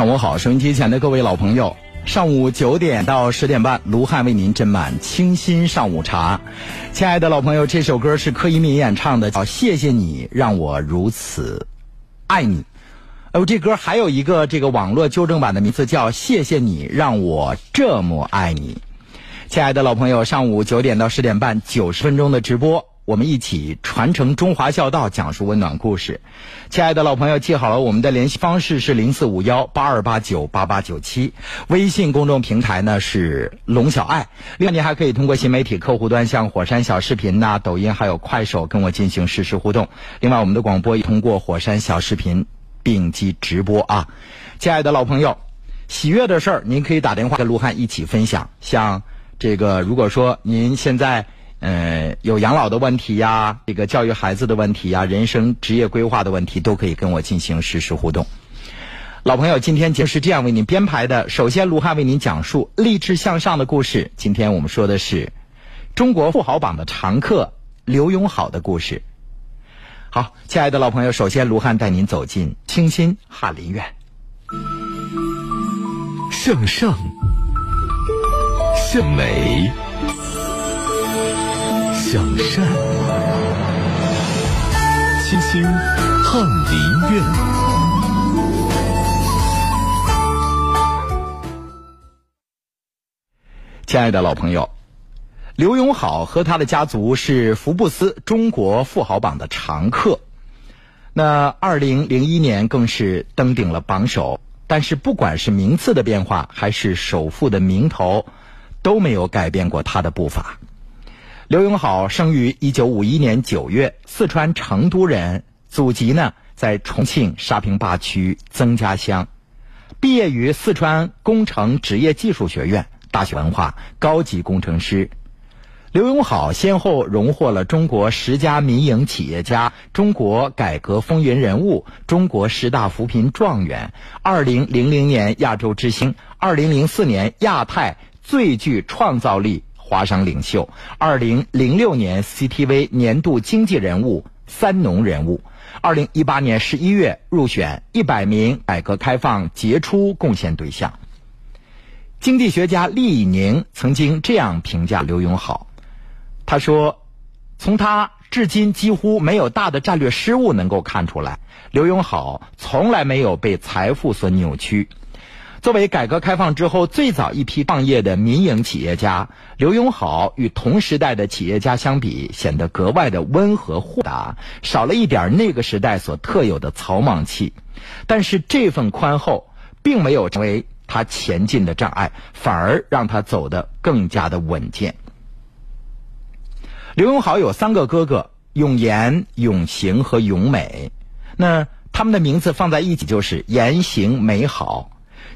上午好，收音机前的各位老朋友，上午九点到十点半，卢汉为您斟满清新上午茶。亲爱的老朋友，这首歌是柯以敏演唱的，叫《谢谢你让我如此爱你》。哦，这歌还有一个这个网络纠正版的名字叫《谢谢你让我这么爱你》。亲爱的老朋友，上午九点到十点半，九十分钟的直播。我们一起传承中华孝道，讲述温暖故事。亲爱的老朋友，记好了，我们的联系方式是零四五幺八二八九八八九七，微信公众平台呢是龙小爱。另外，你还可以通过新媒体客户端，像火山小视频呐、抖音还有快手，跟我进行实时互动。另外，我们的广播也通过火山小视频并机直播啊。亲爱的老朋友，喜悦的事儿，您可以打电话跟卢汉一起分享。像这个，如果说您现在。嗯，有养老的问题呀，这个教育孩子的问题呀，人生职业规划的问题，都可以跟我进行实时互动。老朋友，今天节目是这样为您编排的：首先，卢汉为您讲述励志向上的故事。今天我们说的是中国富豪榜的常客刘永好的故事。好，亲爱的老朋友，首先卢汉带您走进清新翰林院，向上，向美。向善，清新翰林院。亲爱的老朋友，刘永好和他的家族是福布斯中国富豪榜的常客。那二零零一年更是登顶了榜首。但是，不管是名次的变化，还是首富的名头，都没有改变过他的步伐。刘永好生于一九五一年九月，四川成都人，祖籍呢在重庆沙坪坝区曾家乡，毕业于四川工程职业技术学院大学文化高级工程师。刘永好先后荣获了中国十佳民营企业家、中国改革风云人物、中国十大扶贫状元、二零零零年亚洲之星、二零零四年亚太最具创造力。华商领袖，二零零六年 CTV 年度经济人物、三农人物，二零一八年十一月入选一百名改革开放杰出贡献对象。经济学家厉以宁曾经这样评价刘永好，他说：“从他至今几乎没有大的战略失误能够看出来，刘永好从来没有被财富所扭曲。”作为改革开放之后最早一批创业的民营企业家，刘永好与同时代的企业家相比，显得格外的温和豁达，少了一点那个时代所特有的草莽气。但是这份宽厚，并没有成为他前进的障碍，反而让他走得更加的稳健。刘永好有三个哥哥：永言、永行和永美。那他们的名字放在一起，就是言行美好。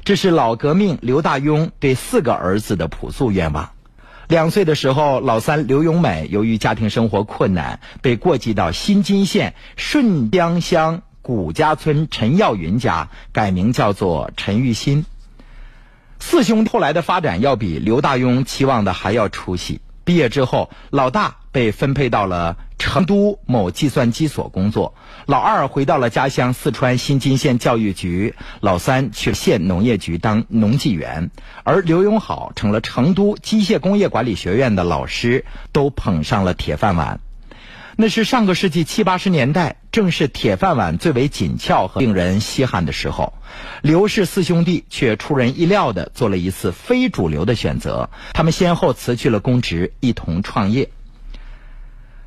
这是老革命刘大庸对四个儿子的朴素愿望。两岁的时候，老三刘永美由于家庭生活困难，被过继到新津县顺江乡古家村陈耀云家，改名叫做陈玉新。四兄后来的发展要比刘大庸期望的还要出息。毕业之后，老大被分配到了成都某计算机所工作，老二回到了家乡四川新津县教育局，老三去县农业局当农技员，而刘永好成了成都机械工业管理学院的老师，都捧上了铁饭碗。那是上个世纪七八十年代，正是铁饭碗最为紧俏和令人稀罕的时候。刘氏四兄弟却出人意料的做了一次非主流的选择，他们先后辞去了公职，一同创业。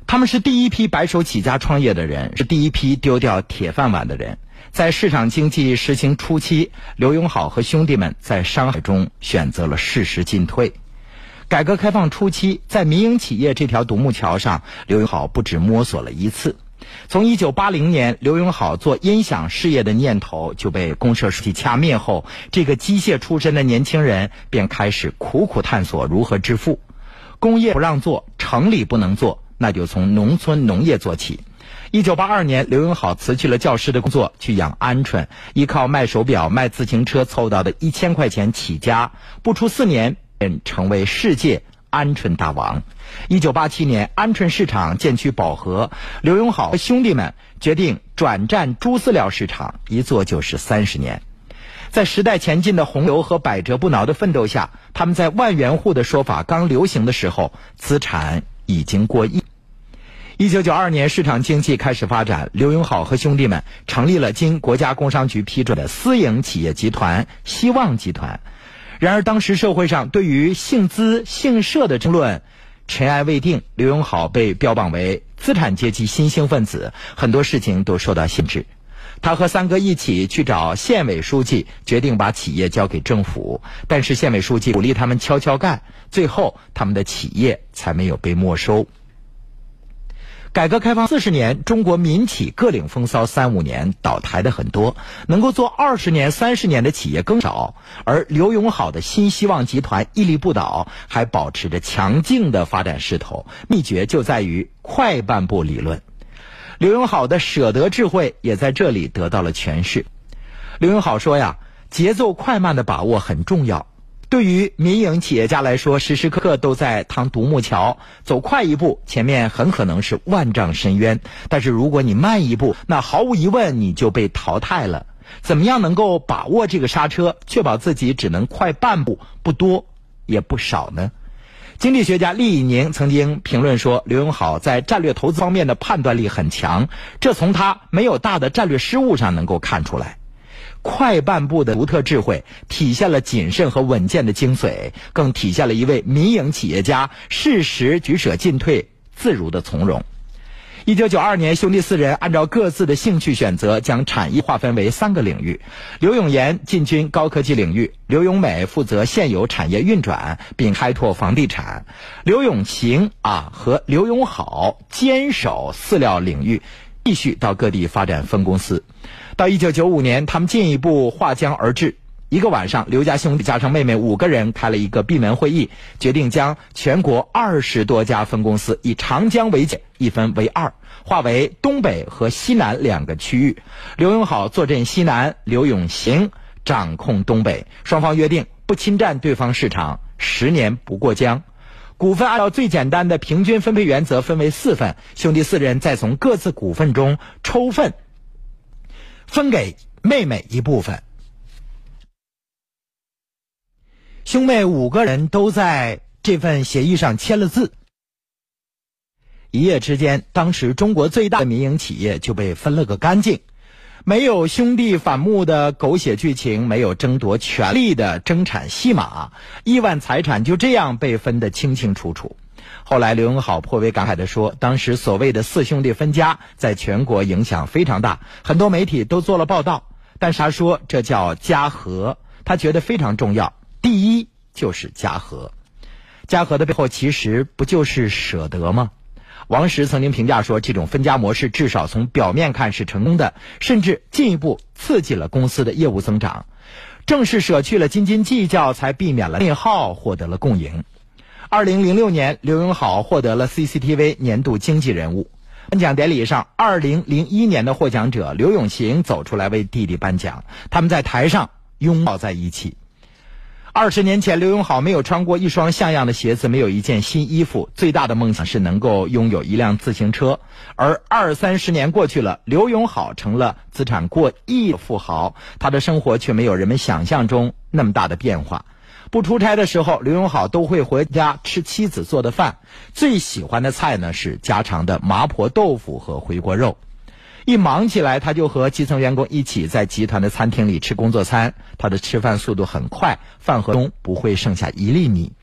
他们是第一批白手起家创业的人，是第一批丢掉铁饭碗的人。在市场经济实行初期，刘永好和兄弟们在商海中选择了适时进退。改革开放初期，在民营企业这条独木桥上，刘永好不止摸索了一次。从一九八零年，刘永好做音响事业的念头就被公社书记掐灭后，这个机械出身的年轻人便开始苦苦探索如何致富。工业不让做，城里不能做，那就从农村农业做起。一九八二年，刘永好辞去了教师的工作，去养鹌鹑，依靠卖手表、卖自行车凑到的一千块钱起家，不出四年。便成为世界鹌鹑大王。一九八七年，鹌鹑市场渐趋饱和，刘永好和兄弟们决定转战猪饲料市场，一做就是三十年。在时代前进的洪流和百折不挠的奋斗下，他们在万元户的说法刚流行的时候，资产已经过亿。一九九二年，市场经济开始发展，刘永好和兄弟们成立了经国家工商局批准的私营企业集团——希望集团。然而，当时社会上对于姓资姓社的争论尘埃未定，刘永好被标榜为资产阶级新兴分子，很多事情都受到限制。他和三哥一起去找县委书记，决定把企业交给政府。但是县委书记鼓励他们悄悄干，最后他们的企业才没有被没收。改革开放四十年，中国民企各领风骚三五年，倒台的很多，能够做二十年、三十年的企业更少。而刘永好的新希望集团屹立不倒，还保持着强劲的发展势头，秘诀就在于快半步理论。刘永好的舍得智慧也在这里得到了诠释。刘永好说呀，节奏快慢的把握很重要。对于民营企业家来说，时时刻刻都在趟独木桥，走快一步，前面很可能是万丈深渊；但是如果你慢一步，那毫无疑问你就被淘汰了。怎么样能够把握这个刹车，确保自己只能快半步，不多也不少呢？经济学家厉以宁曾经评论说，刘永好在战略投资方面的判断力很强，这从他没有大的战略失误上能够看出来。快半步的独特智慧，体现了谨慎和稳健的精髓，更体现了一位民营企业家适时取舍进退、自如的从容。一九九二年，兄弟四人按照各自的兴趣选择，将产业划分为三个领域：刘永岩进军高科技领域，刘永美负责现有产业运转并开拓房地产，刘永行啊和刘永好坚守饲料领域，继续到各地发展分公司。到一九九五年，他们进一步划江而治。一个晚上，刘家兄弟加上妹妹五个人开了一个闭门会议，决定将全国二十多家分公司以长江为界，一分为二，划为东北和西南两个区域。刘永好坐镇西南，刘永行掌控东北。双方约定不侵占对方市场，十年不过江。股份按照最简单的平均分配原则分为四份，兄弟四人再从各自股份中抽份。分给妹妹一部分，兄妹五个人都在这份协议上签了字。一夜之间，当时中国最大的民营企业就被分了个干净，没有兄弟反目的狗血剧情，没有争夺权力的争产戏码，亿万财产就这样被分得清清楚楚。后来，刘永好颇为感慨地说：“当时所谓的四兄弟分家，在全国影响非常大，很多媒体都做了报道。但是他说这叫家和，他觉得非常重要。第一就是家和，家和的背后其实不就是舍得吗？”王石曾经评价说：“这种分家模式至少从表面看是成功的，甚至进一步刺激了公司的业务增长。正是舍去了斤斤计较，才避免了内耗，获得了共赢。”二零零六年，刘永好获得了 CCTV 年度经济人物。颁奖典礼上，二零零一年的获奖者刘永行走出来为弟弟颁奖，他们在台上拥抱在一起。二十年前，刘永好没有穿过一双像样的鞋子，没有一件新衣服，最大的梦想是能够拥有一辆自行车。而二三十年过去了，刘永好成了资产过亿的富豪，他的生活却没有人们想象中那么大的变化。不出差的时候，刘永好都会回家吃妻子做的饭。最喜欢的菜呢是家常的麻婆豆腐和回锅肉。一忙起来，他就和基层员工一起在集团的餐厅里吃工作餐。他的吃饭速度很快，饭盒中不会剩下一粒米。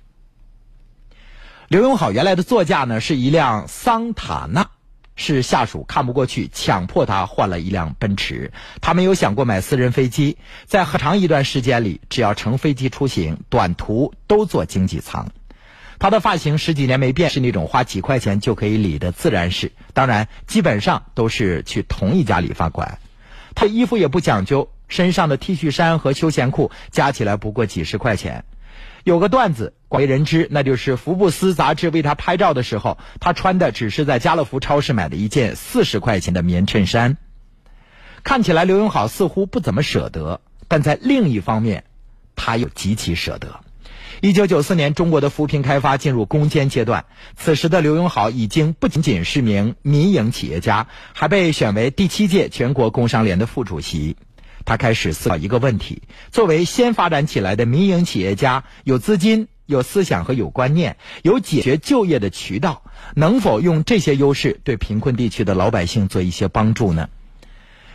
刘永好原来的座驾呢是一辆桑塔纳。是下属看不过去，强迫他换了一辆奔驰。他没有想过买私人飞机，在很长一段时间里，只要乘飞机出行，短途都坐经济舱。他的发型十几年没变，是那种花几块钱就可以理的自然式。当然，基本上都是去同一家理发馆。他衣服也不讲究，身上的 T 恤衫和休闲裤加起来不过几十块钱。有个段子广为人知，那就是福布斯杂志为他拍照的时候，他穿的只是在家乐福超市买的一件四十块钱的棉衬衫。看起来刘永好似乎不怎么舍得，但在另一方面，他又极其舍得。一九九四年，中国的扶贫开发进入攻坚阶段，此时的刘永好已经不仅仅是名民营企业家，还被选为第七届全国工商联的副主席。他开始思考一个问题：作为先发展起来的民营企业家，有资金、有思想和有观念，有解决就业的渠道，能否用这些优势对贫困地区的老百姓做一些帮助呢？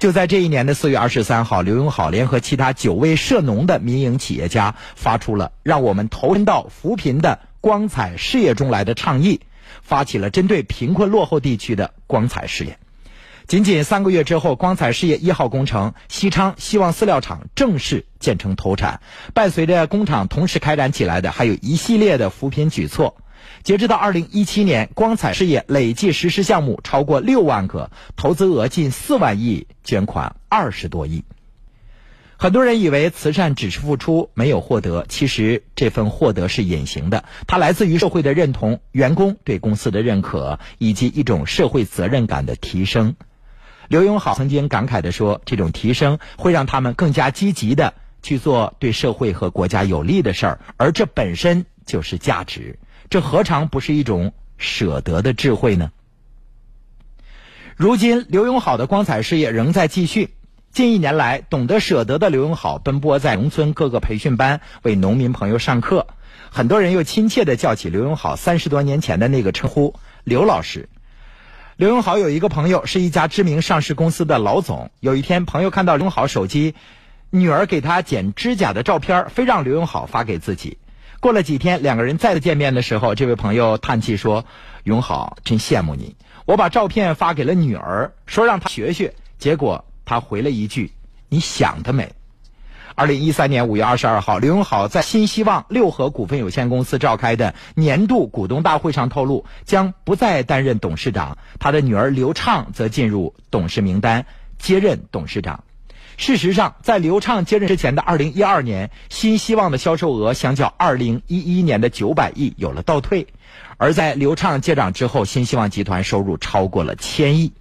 就在这一年的四月二十三号，刘永好联合其他九位涉农的民营企业家，发出了“让我们投身到扶贫的光彩事业中来”的倡议，发起了针对贫困落后地区的光彩事业。仅仅三个月之后，光彩事业一号工程西昌希望饲料厂正式建成投产。伴随着工厂同时开展起来的，还有一系列的扶贫举措。截止到二零一七年，光彩事业累计实施项目超过六万个，投资额近四万亿，捐款二十多亿。很多人以为慈善只是付出，没有获得，其实这份获得是隐形的，它来自于社会的认同、员工对公司的认可，以及一种社会责任感的提升。刘永好曾经感慨地说：“这种提升会让他们更加积极的去做对社会和国家有利的事儿，而这本身就是价值。这何尝不是一种舍得的智慧呢？”如今，刘永好的光彩事业仍在继续。近一年来，懂得舍得的刘永好奔波在农村各个培训班，为农民朋友上课。很多人又亲切地叫起刘永好三十多年前的那个称呼——刘老师。刘永好有一个朋友是一家知名上市公司的老总。有一天，朋友看到刘永好手机女儿给他剪指甲的照片，非让刘永好发给自己。过了几天，两个人再次见面的时候，这位朋友叹气说：“永好，真羡慕你。我把照片发给了女儿，说让她学学，结果她回了一句：你想得美。”二零一三年五月二十二号，刘永好在新希望六合股份有限公司召开的年度股东大会上透露，将不再担任董事长，他的女儿刘畅则进入董事名单，接任董事长。事实上，在刘畅接任之前的二零一二年，新希望的销售额相较二零一一年的九百亿有了倒退；而在刘畅接掌之后，新希望集团收入超过了千亿。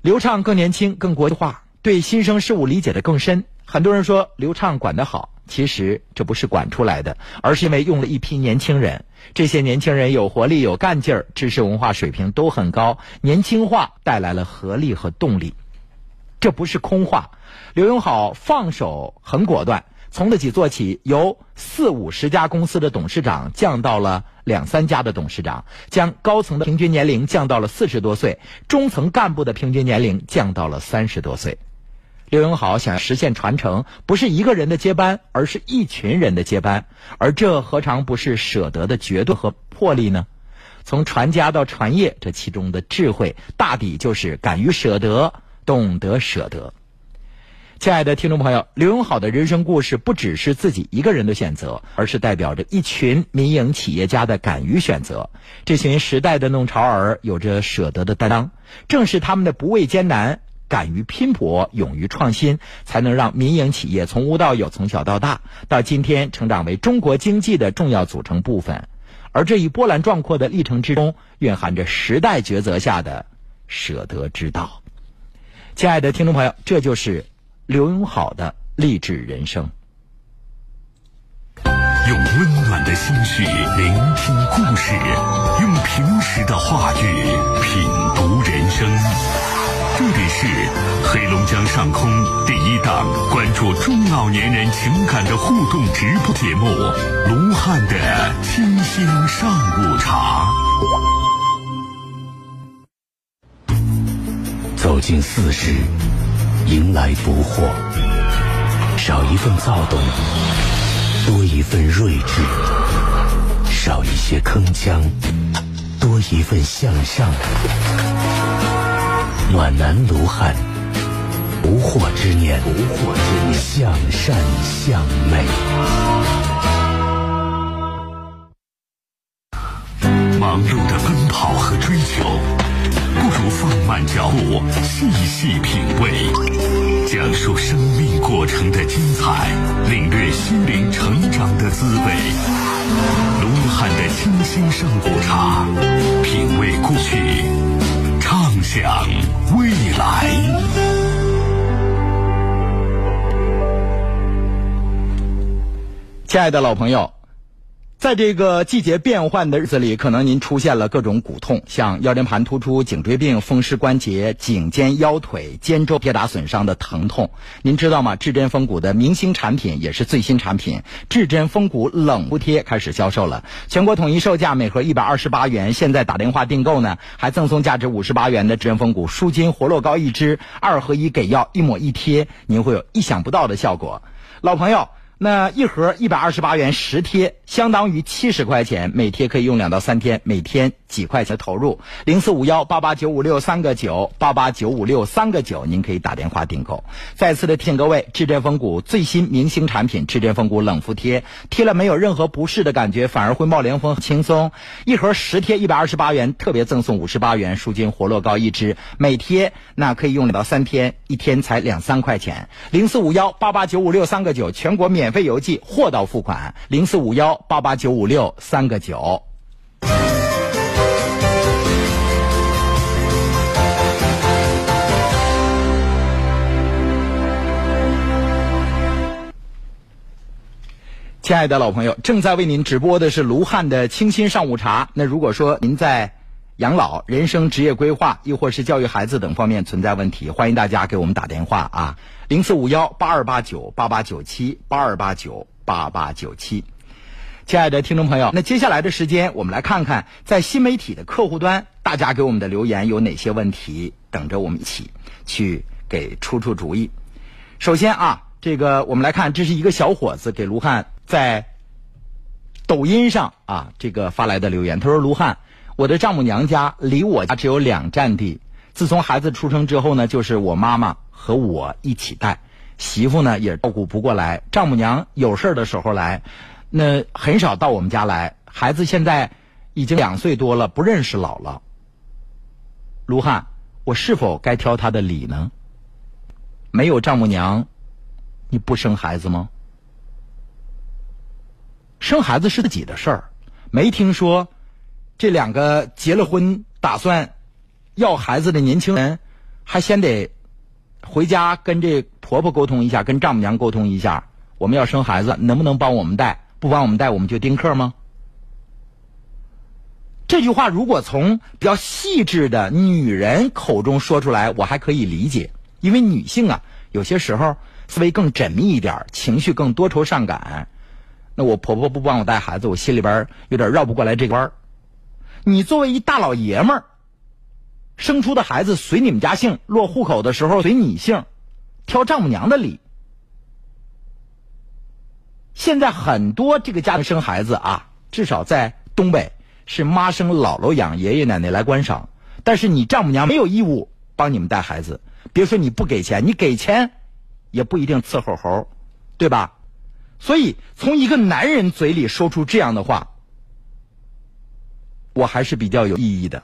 刘畅更年轻、更国际化，对新生事物理解的更深。很多人说刘畅管得好，其实这不是管出来的，而是因为用了一批年轻人。这些年轻人有活力、有干劲儿，知识文化水平都很高。年轻化带来了合力和动力，这不是空话。刘永好放手很果断，从自己做起，由四五十家公司的董事长降到了两三家的董事长，将高层的平均年龄降到了四十多岁，中层干部的平均年龄降到了三十多岁。刘永好想实现传承，不是一个人的接班，而是一群人的接班，而这何尝不是舍得的决断和魄力呢？从传家到传业，这其中的智慧，大抵就是敢于舍得，懂得舍得。亲爱的听众朋友，刘永好的人生故事不只是自己一个人的选择，而是代表着一群民营企业家的敢于选择。这群时代的弄潮儿有着舍得的担当，正是他们的不畏艰难。敢于拼搏、勇于创新，才能让民营企业从无到有、从小到大，到今天成长为中国经济的重要组成部分。而这一波澜壮阔的历程之中，蕴含着时代抉择下的舍得之道。亲爱的听众朋友，这就是刘永好的励志人生。用温暖的心绪聆听故事，用平实的话语品读人生。这里是黑龙江上空第一档关注中老年人情感的互动直播节目《卢汉的清新上午茶》。走进四十，迎来不惑，少一份躁动，多一份睿智；少一些铿锵，多一份向上。暖男卢汉，不惑之年，不惑之年，向善向美。忙碌的奔跑和追求，不如放慢脚步，细细品味，讲述生命过程的精彩，领略心灵成长的滋味。卢汉的清新上午茶，品味过去。畅想未来，亲爱的老朋友，在这个季节变换的日子里，可能您出现了各种骨痛，像腰间盘突出、颈椎病、风湿关节、颈肩腰腿、肩周跌打损伤的疼痛。您知道吗？至臻风骨的明星产品也是最新产品——至臻风骨冷敷贴开始销售了，全国统一售价每盒一百二十八元。现在打电话订购呢，还赠送价值五十八元的至臻风骨舒筋活络膏一支，二合一给药，一抹一贴，您会有意想不到的效果。老朋友。那一盒一百二十八元十贴，相当于七十块钱，每贴可以用两到三天，每天几块钱投入。零四五幺八八九五六三个九八八九五六三个九，您可以打电话订购。再次的提醒各位，至臻风骨最新明星产品至臻风骨冷敷贴，贴了没有任何不适的感觉，反而会冒凉风，轻松。一盒十贴一百二十八元，特别赠送五十八元舒筋活络膏一支，每贴那可以用两到三天，一天才两三块钱。零四五幺八八九五六三个九，全国免。免费邮寄，货到付款，零四五幺八八九五六三个九。亲爱的老朋友，正在为您直播的是卢汉的清新上午茶。那如果说您在养老、人生职业规划，亦或是教育孩子等方面存在问题，欢迎大家给我们打电话啊。零四五幺八二八九八八九七八二八九八八九七，亲爱的听众朋友，那接下来的时间，我们来看看在新媒体的客户端，大家给我们的留言有哪些问题，等着我们一起去给出出主意。首先啊，这个我们来看，这是一个小伙子给卢汉在抖音上啊这个发来的留言，他说：“卢汉，我的丈母娘家离我家只有两站地，自从孩子出生之后呢，就是我妈妈。”和我一起带，媳妇呢也照顾不过来，丈母娘有事的时候来，那很少到我们家来。孩子现在已经两岁多了，不认识姥姥。卢汉，我是否该挑他的理呢？没有丈母娘，你不生孩子吗？生孩子是自己的事儿，没听说这两个结了婚打算要孩子的年轻人还先得。回家跟这婆婆沟通一下，跟丈母娘沟通一下，我们要生孩子，能不能帮我们带？不帮我们带，我们就丁克吗？这句话如果从比较细致的女人口中说出来，我还可以理解，因为女性啊，有些时候思维更缜密一点，情绪更多愁善感。那我婆婆不帮我带孩子，我心里边有点绕不过来这关儿。你作为一大老爷们儿。生出的孩子随你们家姓，落户口的时候随你姓，挑丈母娘的理。现在很多这个家庭生孩子啊，至少在东北是妈生姥姥养，爷爷奶奶来观赏。但是你丈母娘没有义务帮你们带孩子，别说你不给钱，你给钱也不一定伺候猴，对吧？所以从一个男人嘴里说出这样的话，我还是比较有意义的。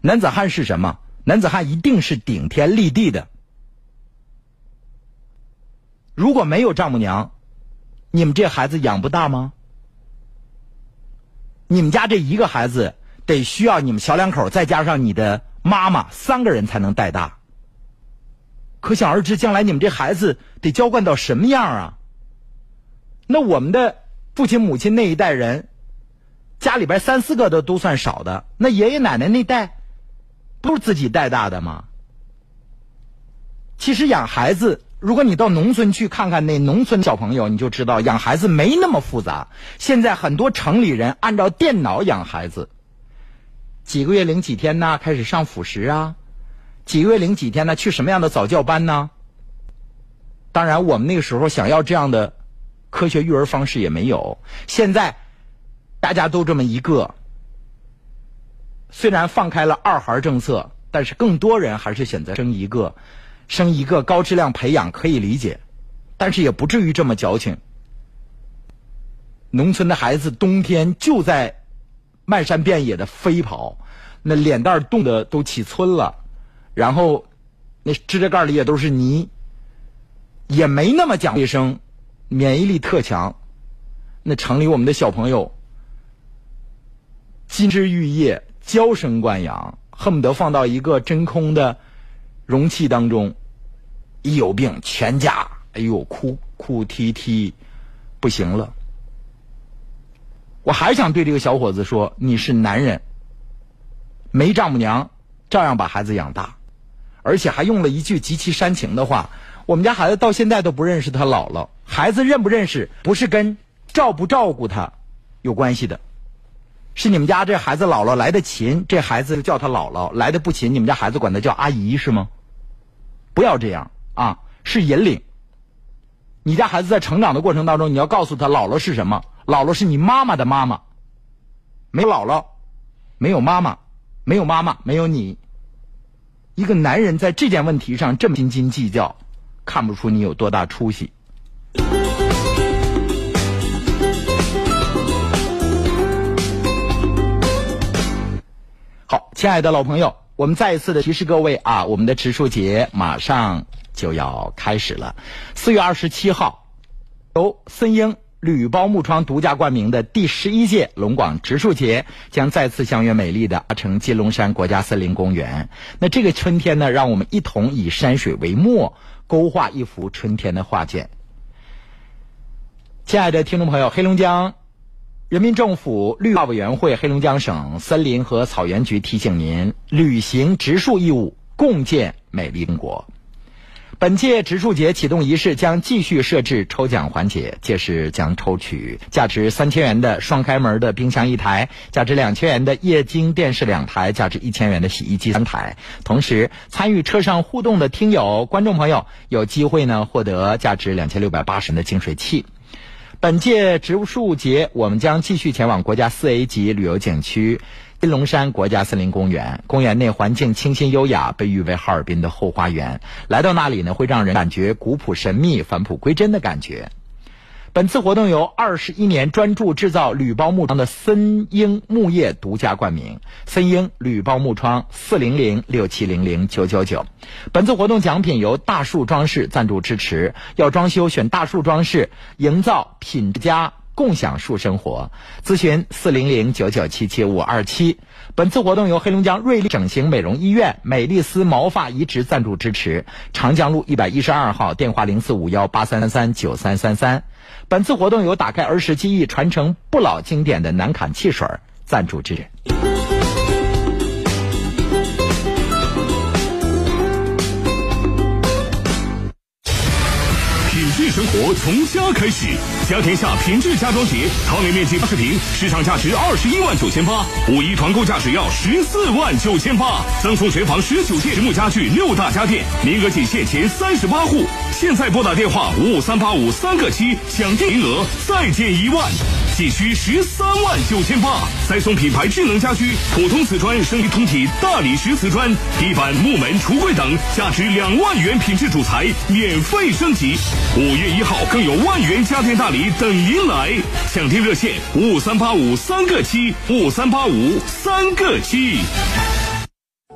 男子汉是什么？男子汉一定是顶天立地的。如果没有丈母娘，你们这孩子养不大吗？你们家这一个孩子得需要你们小两口再加上你的妈妈三个人才能带大。可想而知，将来你们这孩子得娇惯到什么样啊？那我们的父亲母亲那一代人，家里边三四个的都算少的，那爷爷奶奶那代。不是自己带大的吗？其实养孩子，如果你到农村去看看那农村小朋友，你就知道养孩子没那么复杂。现在很多城里人按照电脑养孩子，几个月零几天呢？开始上辅食啊？几个月零几天呢？去什么样的早教班呢？当然，我们那个时候想要这样的科学育儿方式也没有。现在大家都这么一个。虽然放开了二孩政策，但是更多人还是选择生一个，生一个高质量培养可以理解，但是也不至于这么矫情。农村的孩子冬天就在漫山遍野的飞跑，那脸蛋冻得都起皴了，然后那指甲盖里也都是泥，也没那么讲卫生，免疫力特强。那城里我们的小朋友金枝玉叶。娇生惯养，恨不得放到一个真空的容器当中，一有病全家哎呦哭哭啼啼，不行了。我还想对这个小伙子说，你是男人，没丈母娘，照样把孩子养大，而且还用了一句极其煽情的话。我们家孩子到现在都不认识他姥姥，孩子认不认识不是跟照不照顾他有关系的，是你们家这孩子姥姥来的勤，这孩子叫他姥姥；来的不勤，你们家孩子管他叫阿姨是吗？不要这样啊！是引领。你家孩子在成长的过程当中，你要告诉他姥姥是什么？姥姥是你妈妈的妈妈，没姥姥，没有妈妈，没有妈妈，没有你。一个男人在这件问题上这么斤斤计较。看不出你有多大出息。好，亲爱的老朋友，我们再一次的提示各位啊，我们的植树节马上就要开始了。四月二十七号，由森英。铝包木窗独家冠名的第十一届龙广植树节将再次相约美丽的阿城金龙山国家森林公园。那这个春天呢，让我们一同以山水为墨，勾画一幅春天的画卷。亲爱的听众朋友，黑龙江人民政府绿化委员会、黑龙江省森林和草原局提醒您：履行植树义务，共建美丽中国。本届植树节启动仪式将继续设置抽奖环节，届时将抽取价值三千元的双开门的冰箱一台，价值两千元的液晶电视两台，价值一千元的洗衣机三台。同时，参与车上互动的听友、观众朋友有机会呢获得价值两千六百八十元的净水器。本届植树节，我们将继续前往国家四 A 级旅游景区。金龙山国家森林公园，公园内环境清新优雅，被誉为哈尔滨的后花园。来到那里呢，会让人感觉古朴神秘、返璞归真的感觉。本次活动由二十一年专注制造铝包木窗的森英木业独家冠名。森英铝包木窗四零零六七零零九九九。本次活动奖品由大树装饰赞助支持，要装修选大树装饰，营造品质佳。共享树生活，咨询四零零九九七七五二七。本次活动由黑龙江瑞丽整形美容医院美丽丝毛发移植赞助支持。长江路一百一十二号，电话零四五幺八三三三九三三三。本次活动由打开儿时记忆、传承不老经典的南坎汽水赞助支持。我从家开始，家天下品质家装节，套内面积八十平，市场价值二十一万九千八，五一团购价只要十四万九千八，赠送全房十九件实木家具六大家电，名额仅限前三十八户，现在拨打电话五五三八五三个七，抢定名额，再减一万。仅需十三万九千八，再送品牌智能家居普通瓷砖、升级通体大理石瓷砖、地板、木门、橱柜等，价值两万元品质主材免费升级。五月一号更有万元家电大礼等您来，抢订热线五五三八五三个七五三八五三个七。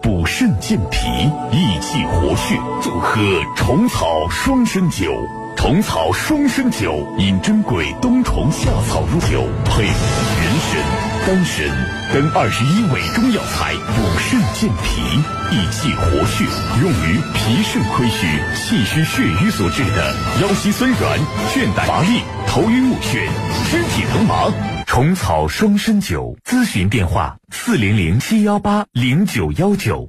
补肾健脾、益气活血，就喝虫草双参酒。虫草双参酒，饮珍贵冬虫夏草入酒，配人参、丹参等二十一味中药材，补肾健脾、益气活血，用于脾肾亏虚、气虚血瘀所致的腰膝酸软、倦怠乏力、头晕目眩、肢体疼麻。虫草双参酒，咨询电话：四零零七幺八零九幺九。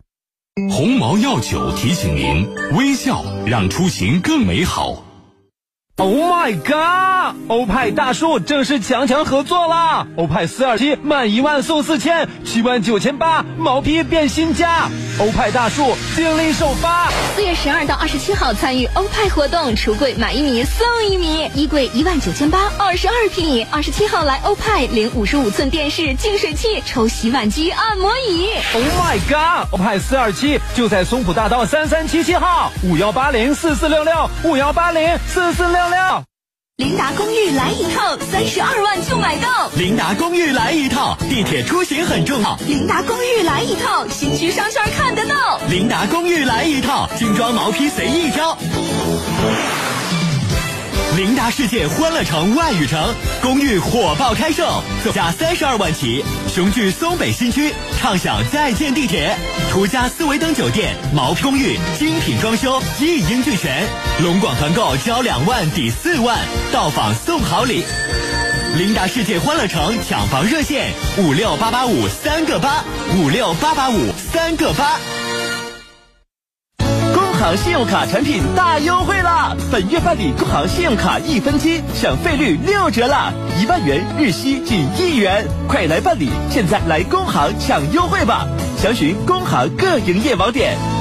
鸿茅药酒提醒您：微笑让出行更美好。Oh my god！欧派大树正式强强合作啦！欧派四二七满一万送四千，七万九千八毛坯变新家。欧派大树精力首发，四月十二到二十七号参与欧派活动，橱柜买一米送一米，衣柜一万九千八，二十二平米。二十七号来欧派领五十五寸电视、净水器，抽洗碗机、按摩椅。Oh my god！欧派四二七就在松浦大道三三七七号，五幺八零四四六六，五幺八零四四六。琳达公寓来一套，三十二万就买到。琳达公寓来一套，地铁出行很重要。琳达公寓来一套，新区商圈看得到。琳达公寓来一套，精装毛坯随意挑。琳达世界欢乐城外语城公寓火爆开售，总价三十二万起，雄踞松北新区，畅享在建地铁。途家斯维登酒店毛坯公寓，精品装修，一应俱全。龙广团购交两万抵四万，到访送好礼。琳达世界欢乐城抢房热线：五六八八五三个八五六八八五三个八。行信用卡产品大优惠啦！本月办理工行信用卡一分期，享费率六折啦！一万元日息仅一元，快来办理！现在来工行抢优惠吧！详询工行各营业网点。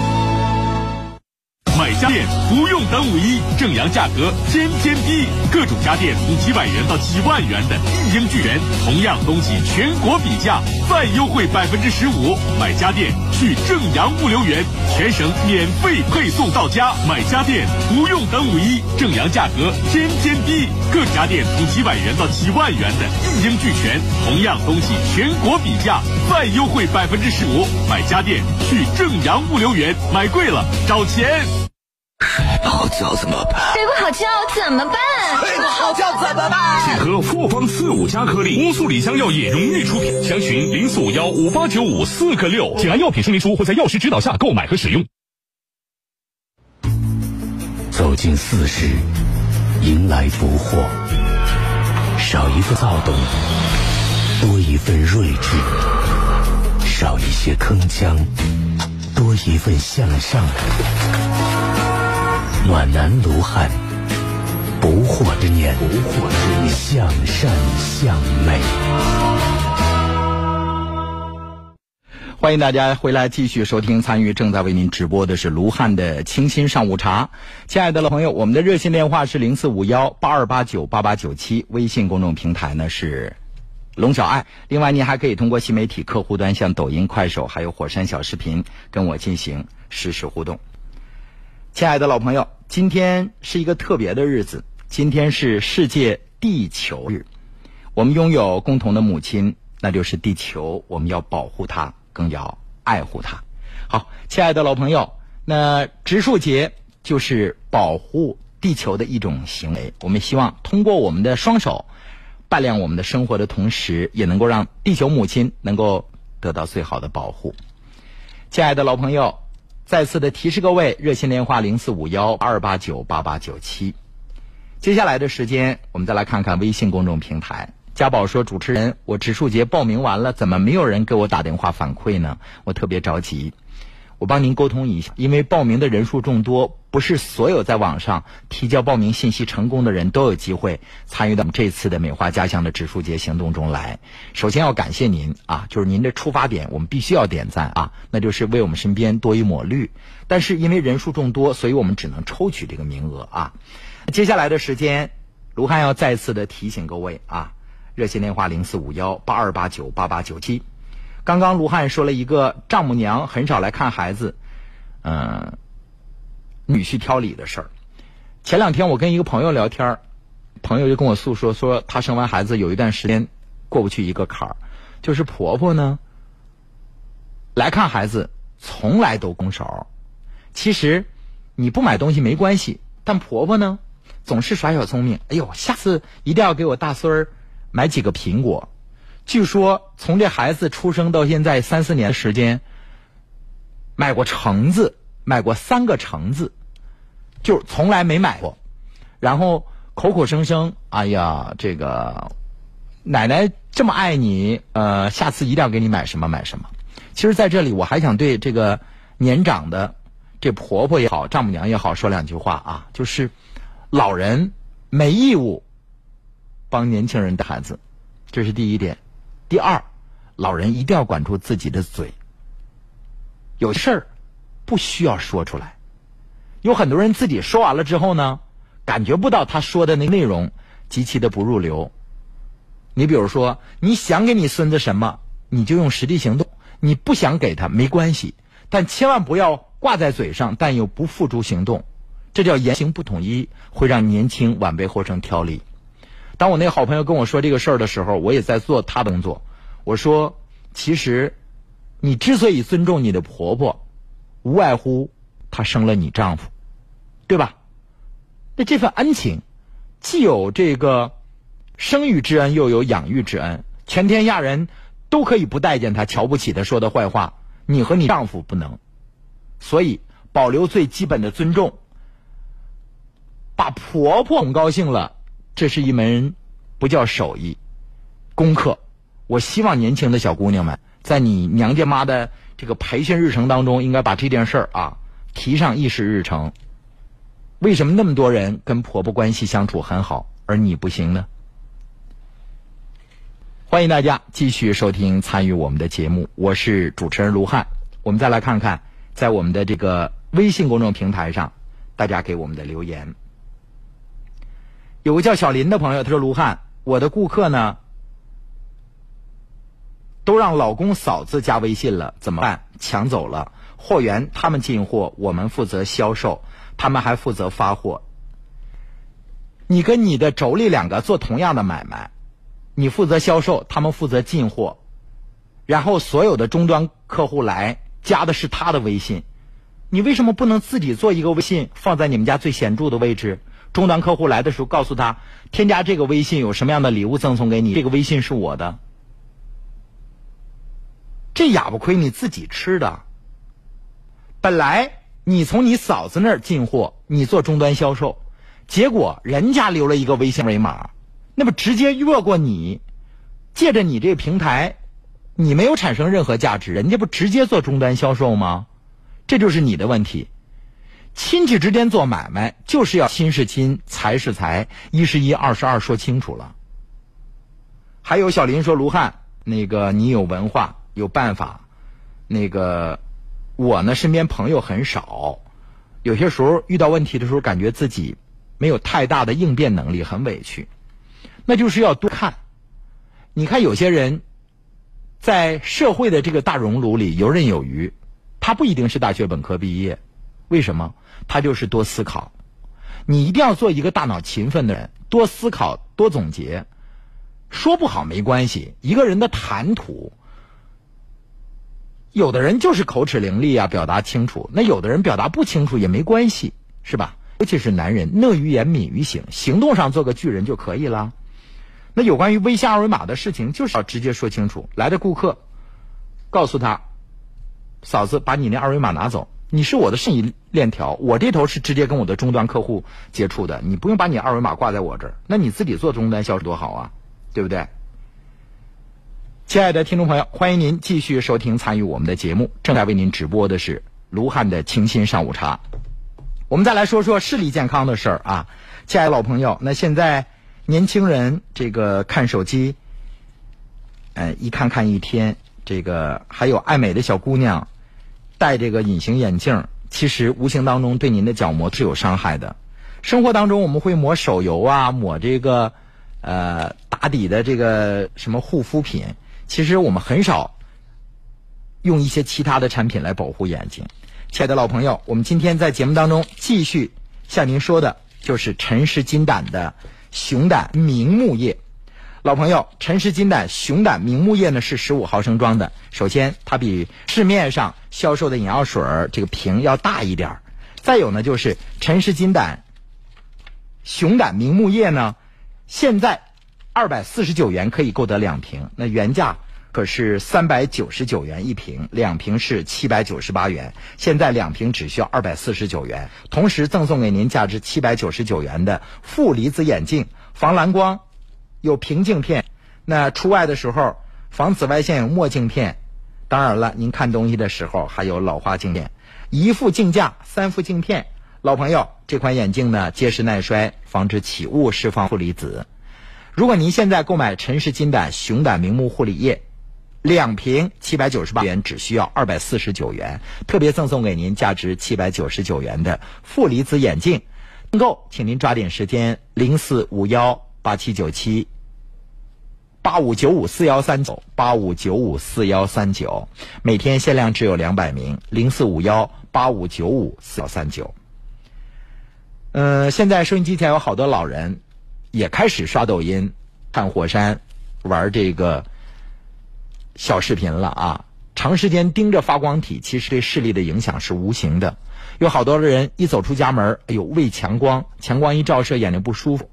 买家电不用等五一，正阳价格天天低，各种家电从几百元到几万元的一应俱全，同样东西全国比价，再优惠百分之十五。买家电去正阳物流园，全省免费配送到家。买家电不用等五一，正阳价格天天低，各家电从几百元到几万元的一应俱全，同样东西全国比价，再优惠百分之十五。买家电去正阳物流园，买贵了找钱。睡不好觉怎么办？睡不好觉怎么办？睡不好觉怎么办？请喝复方四五加颗粒，乌苏里香药业荣誉出品。详询零四五幺五八九五四个六。请按药品说明书或在药师指导下购买和使用。走进四十，迎来不惑，少一份躁动，多一份睿智；少一些铿锵，多一份向上。暖男卢汉，不惑之年，不惑之年，向善向美。欢迎大家回来继续收听参与正在为您直播的是卢汉的清新上午茶。亲爱的老朋友，我们的热线电话是零四五幺八二八九八八九七，微信公众平台呢是龙小爱。另外，您还可以通过新媒体客户端，像抖音、快手还有火山小视频，跟我进行实时互动。亲爱的老朋友，今天是一个特别的日子，今天是世界地球日。我们拥有共同的母亲，那就是地球，我们要保护它。更要爱护它。好，亲爱的老朋友，那植树节就是保护地球的一种行为。我们希望通过我们的双手扮亮我们的生活的同时，也能够让地球母亲能够得到最好的保护。亲爱的老朋友，再次的提示各位，热线电话零四五幺二八九八八九七。接下来的时间，我们再来看看微信公众平台。家宝说：“主持人，我植树节报名完了，怎么没有人给我打电话反馈呢？我特别着急。我帮您沟通一下，因为报名的人数众多，不是所有在网上提交报名信息成功的人都有机会参与到我们这次的美化家乡的植树节行动中来。首先要感谢您啊，就是您的出发点，我们必须要点赞啊，那就是为我们身边多一抹绿。但是因为人数众多，所以我们只能抽取这个名额啊。接下来的时间，卢汉要再次的提醒各位啊。”热线电话零四五幺八二八九八八九七。刚刚卢汉说了一个丈母娘很少来看孩子，嗯，女婿挑理的事儿。前两天我跟一个朋友聊天，朋友就跟我诉说，说他生完孩子有一段时间过不去一个坎儿，就是婆婆呢来看孩子从来都拱手。其实你不买东西没关系，但婆婆呢总是耍小聪明。哎呦，下次一定要给我大孙儿。买几个苹果，据说从这孩子出生到现在三四年时间，买过橙子，买过三个橙子，就从来没买过。然后口口声声，哎呀，这个奶奶这么爱你，呃，下次一定要给你买什么买什么。其实，在这里我还想对这个年长的这婆婆也好，丈母娘也好说两句话啊，就是老人没义务。帮年轻人的孩子，这是第一点。第二，老人一定要管住自己的嘴。有事儿不需要说出来。有很多人自己说完了之后呢，感觉不到他说的那内容极其的不入流。你比如说，你想给你孙子什么，你就用实际行动；你不想给他没关系，但千万不要挂在嘴上，但又不付诸行动。这叫言行不统一，会让年轻晚辈活成挑理。当我那个好朋友跟我说这个事儿的时候，我也在做他动作。我说，其实，你之所以尊重你的婆婆，无外乎她生了你丈夫，对吧？那这份恩情，既有这个生育之恩，又有养育之恩。全天下人都可以不待见她、瞧不起她、说的坏话，你和你丈夫不能。所以，保留最基本的尊重，把婆婆哄高兴了。这是一门不叫手艺，功课。我希望年轻的小姑娘们，在你娘家妈的这个培训日程当中，应该把这件事儿啊提上议事日程。为什么那么多人跟婆婆关系相处很好，而你不行呢？欢迎大家继续收听参与我们的节目，我是主持人卢汉。我们再来看看，在我们的这个微信公众平台上，大家给我们的留言。有个叫小林的朋友，他说：“卢汉，我的顾客呢，都让老公嫂子加微信了，怎么办？抢走了货源，他们进货，我们负责销售，他们还负责发货。你跟你的妯娌两个做同样的买卖。”你负责销售，他们负责进货，然后所有的终端客户来加的是他的微信，你为什么不能自己做一个微信放在你们家最显著的位置？终端客户来的时候，告诉他添加这个微信有什么样的礼物赠送给你，这个微信是我的，这哑巴亏你自己吃的。本来你从你嫂子那儿进货，你做终端销售，结果人家留了一个微信二维码。那么直接越过你，借着你这个平台，你没有产生任何价值，人家不直接做终端销售吗？这就是你的问题。亲戚之间做买卖，就是要亲是亲，财是财，一是一，二是二，说清楚了。还有小林说：“卢汉，那个你有文化，有办法。那个我呢，身边朋友很少，有些时候遇到问题的时候，感觉自己没有太大的应变能力，很委屈。”那就是要多看，你看有些人，在社会的这个大熔炉里游刃有余，他不一定是大学本科毕业，为什么？他就是多思考。你一定要做一个大脑勤奋的人，多思考，多总结。说不好没关系，一个人的谈吐，有的人就是口齿伶俐啊，表达清楚；那有的人表达不清楚也没关系，是吧？尤其是男人，讷于言，敏于行，行动上做个巨人就可以了。那有关于微信二维码的事情，就是要直接说清楚。来的顾客，告诉他，嫂子，把你那二维码拿走。你是我的生意链条，我这头是直接跟我的终端客户接触的，你不用把你二维码挂在我这儿。那你自己做终端销售多好啊，对不对？亲爱的听众朋友，欢迎您继续收听参与我们的节目。正在为您直播的是卢汉的清新上午茶。我们再来说说视力健康的事儿啊，亲爱的老朋友，那现在。年轻人这个看手机，呃，一看看一天。这个还有爱美的小姑娘戴这个隐形眼镜，其实无形当中对您的角膜是有伤害的。生活当中我们会抹手油啊，抹这个呃打底的这个什么护肤品，其实我们很少用一些其他的产品来保护眼睛。亲爱的老朋友，我们今天在节目当中继续向您说的就是陈氏金胆的。熊胆明目液，老朋友，陈氏金胆熊胆明目液呢是十五毫升装的。首先，它比市面上销售的眼药水这个瓶要大一点再有呢，就是陈氏金胆熊胆明目液呢，现在二百四十九元可以购得两瓶，那原价可是三百九十九元一瓶，两瓶是七百九十八元，现在两瓶只需要二百四十九元，同时赠送给您价值七百九十九元的负离子眼镜，防蓝光，有平镜片，那出外的时候防紫外线有墨镜片，当然了，您看东西的时候还有老花镜片，一副镜架，三副镜片，老朋友，这款眼镜呢结实耐摔，防止起雾，释放负离子。如果您现在购买陈氏金胆熊胆明目护理液。两瓶七百九十八元，只需要二百四十九元，特别赠送给您价值七百九十九元的负离子眼镜。订购，请您抓紧时间，零四五幺八七九七八五九五四幺三九八五九五四幺三九，每天限量只有两百名，零四五幺八五九五四幺三九。嗯，现在收音机前有好多老人也开始刷抖音、看火山、玩这个。小视频了啊！长时间盯着发光体，其实对视力的影响是无形的。有好多的人一走出家门，哎呦，畏强光，强光一照射，眼睛不舒服。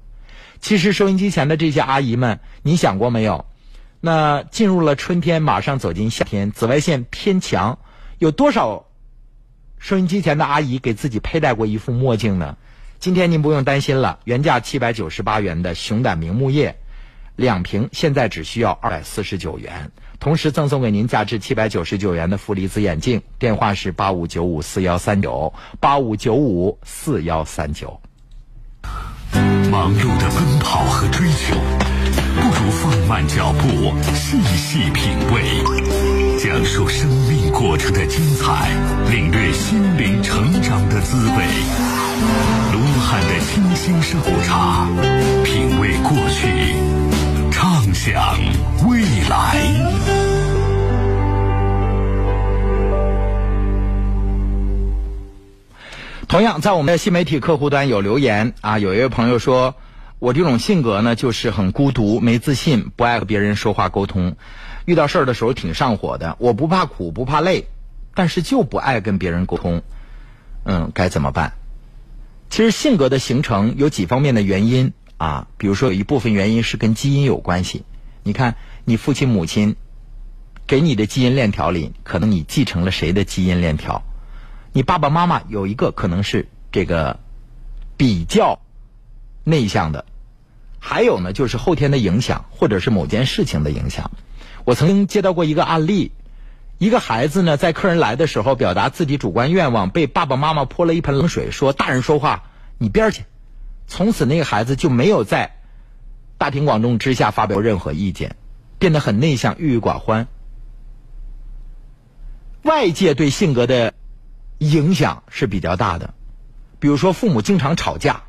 其实收音机前的这些阿姨们，你想过没有？那进入了春天，马上走进夏天，紫外线偏强，有多少收音机前的阿姨给自己佩戴过一副墨镜呢？今天您不用担心了，原价七百九十八元的熊胆明目液。两瓶，现在只需要二百四十九元。同时赠送给您价值七百九十九元的负离子眼镜。电话是八五九五四幺三九八五九五四幺三九。忙碌的奔跑和追求，不如放慢脚步，细细品味，讲述生命过程的精彩，领略心灵成长的滋味。卢汉的清新上午茶，品味过去，畅想未来。同样，在我们的新媒体客户端有留言啊，有一位朋友说，我这种性格呢，就是很孤独、没自信，不爱和别人说话沟通，遇到事儿的时候挺上火的。我不怕苦，不怕累，但是就不爱跟别人沟通。嗯，该怎么办？其实性格的形成有几方面的原因啊，比如说有一部分原因是跟基因有关系。你看，你父亲母亲给你的基因链条里，可能你继承了谁的基因链条？你爸爸妈妈有一个可能是这个比较内向的，还有呢就是后天的影响，或者是某件事情的影响。我曾经接到过一个案例，一个孩子呢在客人来的时候表达自己主观愿望，被爸爸妈妈泼了一盆冷水，说大人说话你边儿去。从此那个孩子就没有在大庭广众之下发表任何意见，变得很内向、郁郁寡欢。外界对性格的影响是比较大的，比如说父母经常吵架，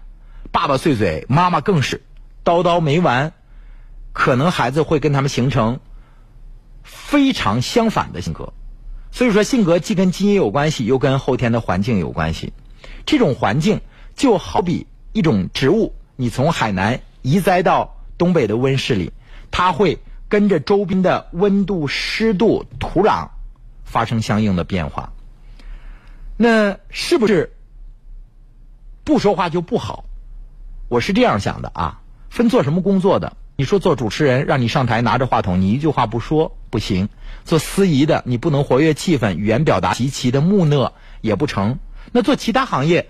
爸爸碎嘴，妈妈更是叨叨没完，可能孩子会跟他们形成非常相反的性格。所以说，性格既跟基因有关系，又跟后天的环境有关系。这种环境就好比一种植物，你从海南移栽到东北的温室里，它会跟着周边的温度、湿度、土壤发生相应的变化。那是不是不说话就不好？我是这样想的啊，分做什么工作的？你说做主持人，让你上台拿着话筒，你一句话不说不行；做司仪的，你不能活跃气氛，语言表达极其的木讷也不成。那做其他行业，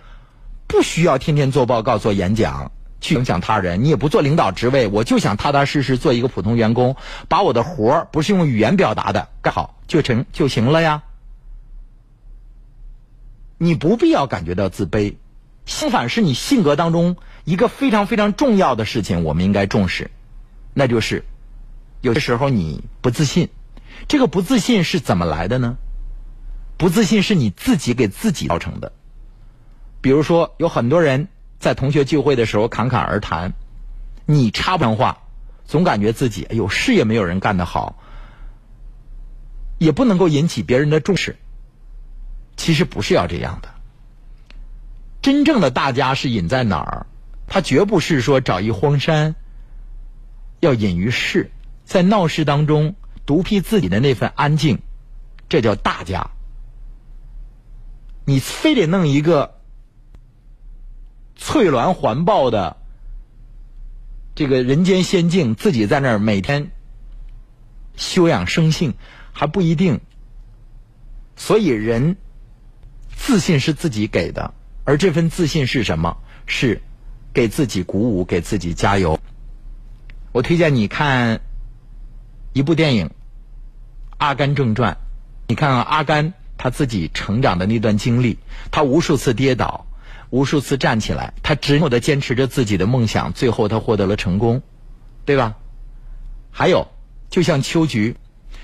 不需要天天做报告、做演讲去影响他人，你也不做领导职位，我就想踏踏实实做一个普通员工，把我的活儿不是用语言表达的干好就成就行了呀。你不必要感觉到自卑，相反是你性格当中一个非常非常重要的事情，我们应该重视，那就是有的时候你不自信，这个不自信是怎么来的呢？不自信是你自己给自己造成的。比如说，有很多人在同学聚会的时候侃侃而谈，你插不上话，总感觉自己哎呦事业没有人干得好，也不能够引起别人的重视。其实不是要这样的。真正的大家是隐在哪儿？他绝不是说找一荒山，要隐于世，在闹市当中独辟自己的那份安静，这叫大家。你非得弄一个翠峦环抱的这个人间仙境，自己在那儿每天修养生性，还不一定。所以人。自信是自己给的，而这份自信是什么？是给自己鼓舞，给自己加油。我推荐你看一部电影《阿甘正传》，你看看阿甘他自己成长的那段经历，他无数次跌倒，无数次站起来，他执拗的坚持着自己的梦想，最后他获得了成功，对吧？还有，就像秋菊，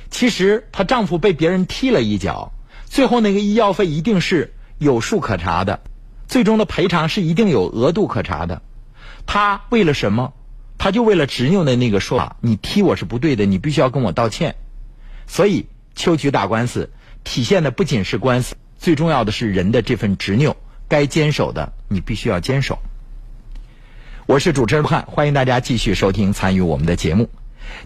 其实她丈夫被别人踢了一脚。最后那个医药费一定是有数可查的，最终的赔偿是一定有额度可查的。他为了什么？他就为了执拗的那个说法：“你踢我是不对的，你必须要跟我道歉。”所以秋菊打官司，体现的不仅是官司，最重要的是人的这份执拗。该坚守的，你必须要坚守。我是主持人汉，欢迎大家继续收听参与我们的节目。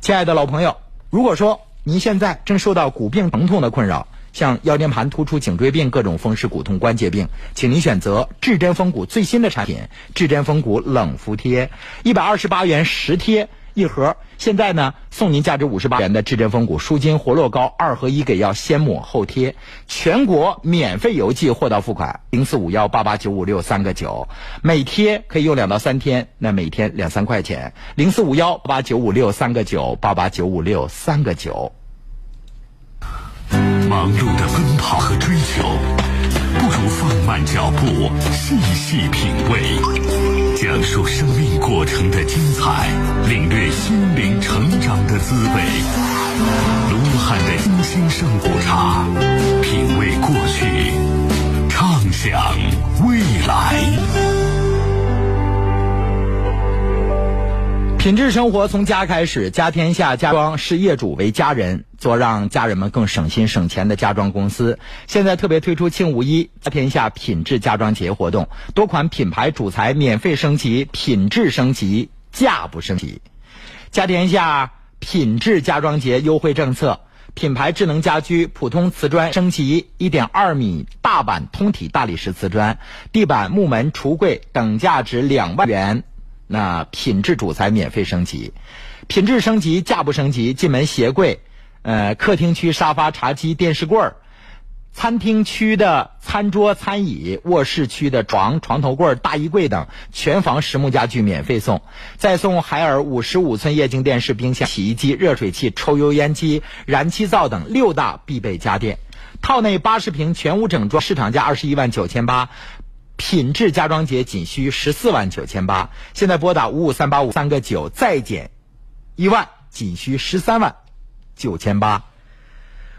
亲爱的老朋友，如果说您现在正受到骨病疼痛的困扰，像腰间盘突出、颈椎病、各种风湿骨痛、关节病，请您选择至臻风骨最新的产品——至臻风骨冷敷贴，一百二十八元十贴。一盒。现在呢，送您价值五十八元的至臻风骨舒筋活络膏二合一给药，先抹后贴，全国免费邮寄，货到付款。零四五幺八八九五六三个九，每贴可以用两到三天，那每天两三块钱。零四五幺八八九五六三个九，八八九五六三个九。忙碌的奔跑和追求，不如放慢脚步，细细品味，讲述生命过程的精彩，领略心灵成长的滋味。卢汉的金星上古茶，品味过去，畅想未来。品质生活从家开始，家天下家装视业主为家人，做让家人们更省心省钱的家装公司。现在特别推出庆五一家天下品质家装节活动，多款品牌主材免费升级，品质升级，价不升级。家天下品质家装节优惠政策：品牌智能家居普通瓷砖升级一点二米大板通体大理石瓷砖，地板、木门、橱柜等价值两万元。那品质主材免费升级，品质升级价不升级。进门鞋柜，呃，客厅区沙发、茶几、电视柜儿，餐厅区的餐桌、餐椅，卧室区的床、床头柜、大衣柜等，全房实木家具免费送。再送海尔五十五寸液晶电视、冰箱、洗衣机、热水器、抽油烟机、燃气灶等六大必备家电。套内八十平全屋整装，市场价二十一万九千八。品质家装节仅需十四万九千八，现在拨打五五三八五三个九再减一万，仅需十三万九千八。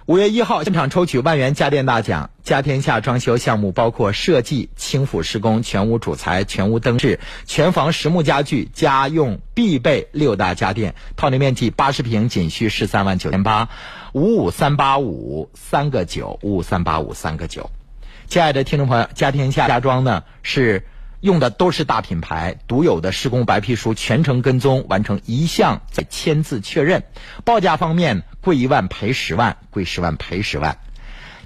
五月一号现场抽取万元家电大奖，家天下装修项目包括设计、轻辅施工、全屋主材、全屋灯饰、全房实木家具、家用必备六大家电，套内面积八十平，仅需十三万九千八。五五三八五三个九，五五三八五三个九。亲爱的听众朋友，家天下家装呢是用的都是大品牌独有的施工白皮书，全程跟踪完成一项再签字确认。报价方面，贵一万赔十万，贵十万赔十万。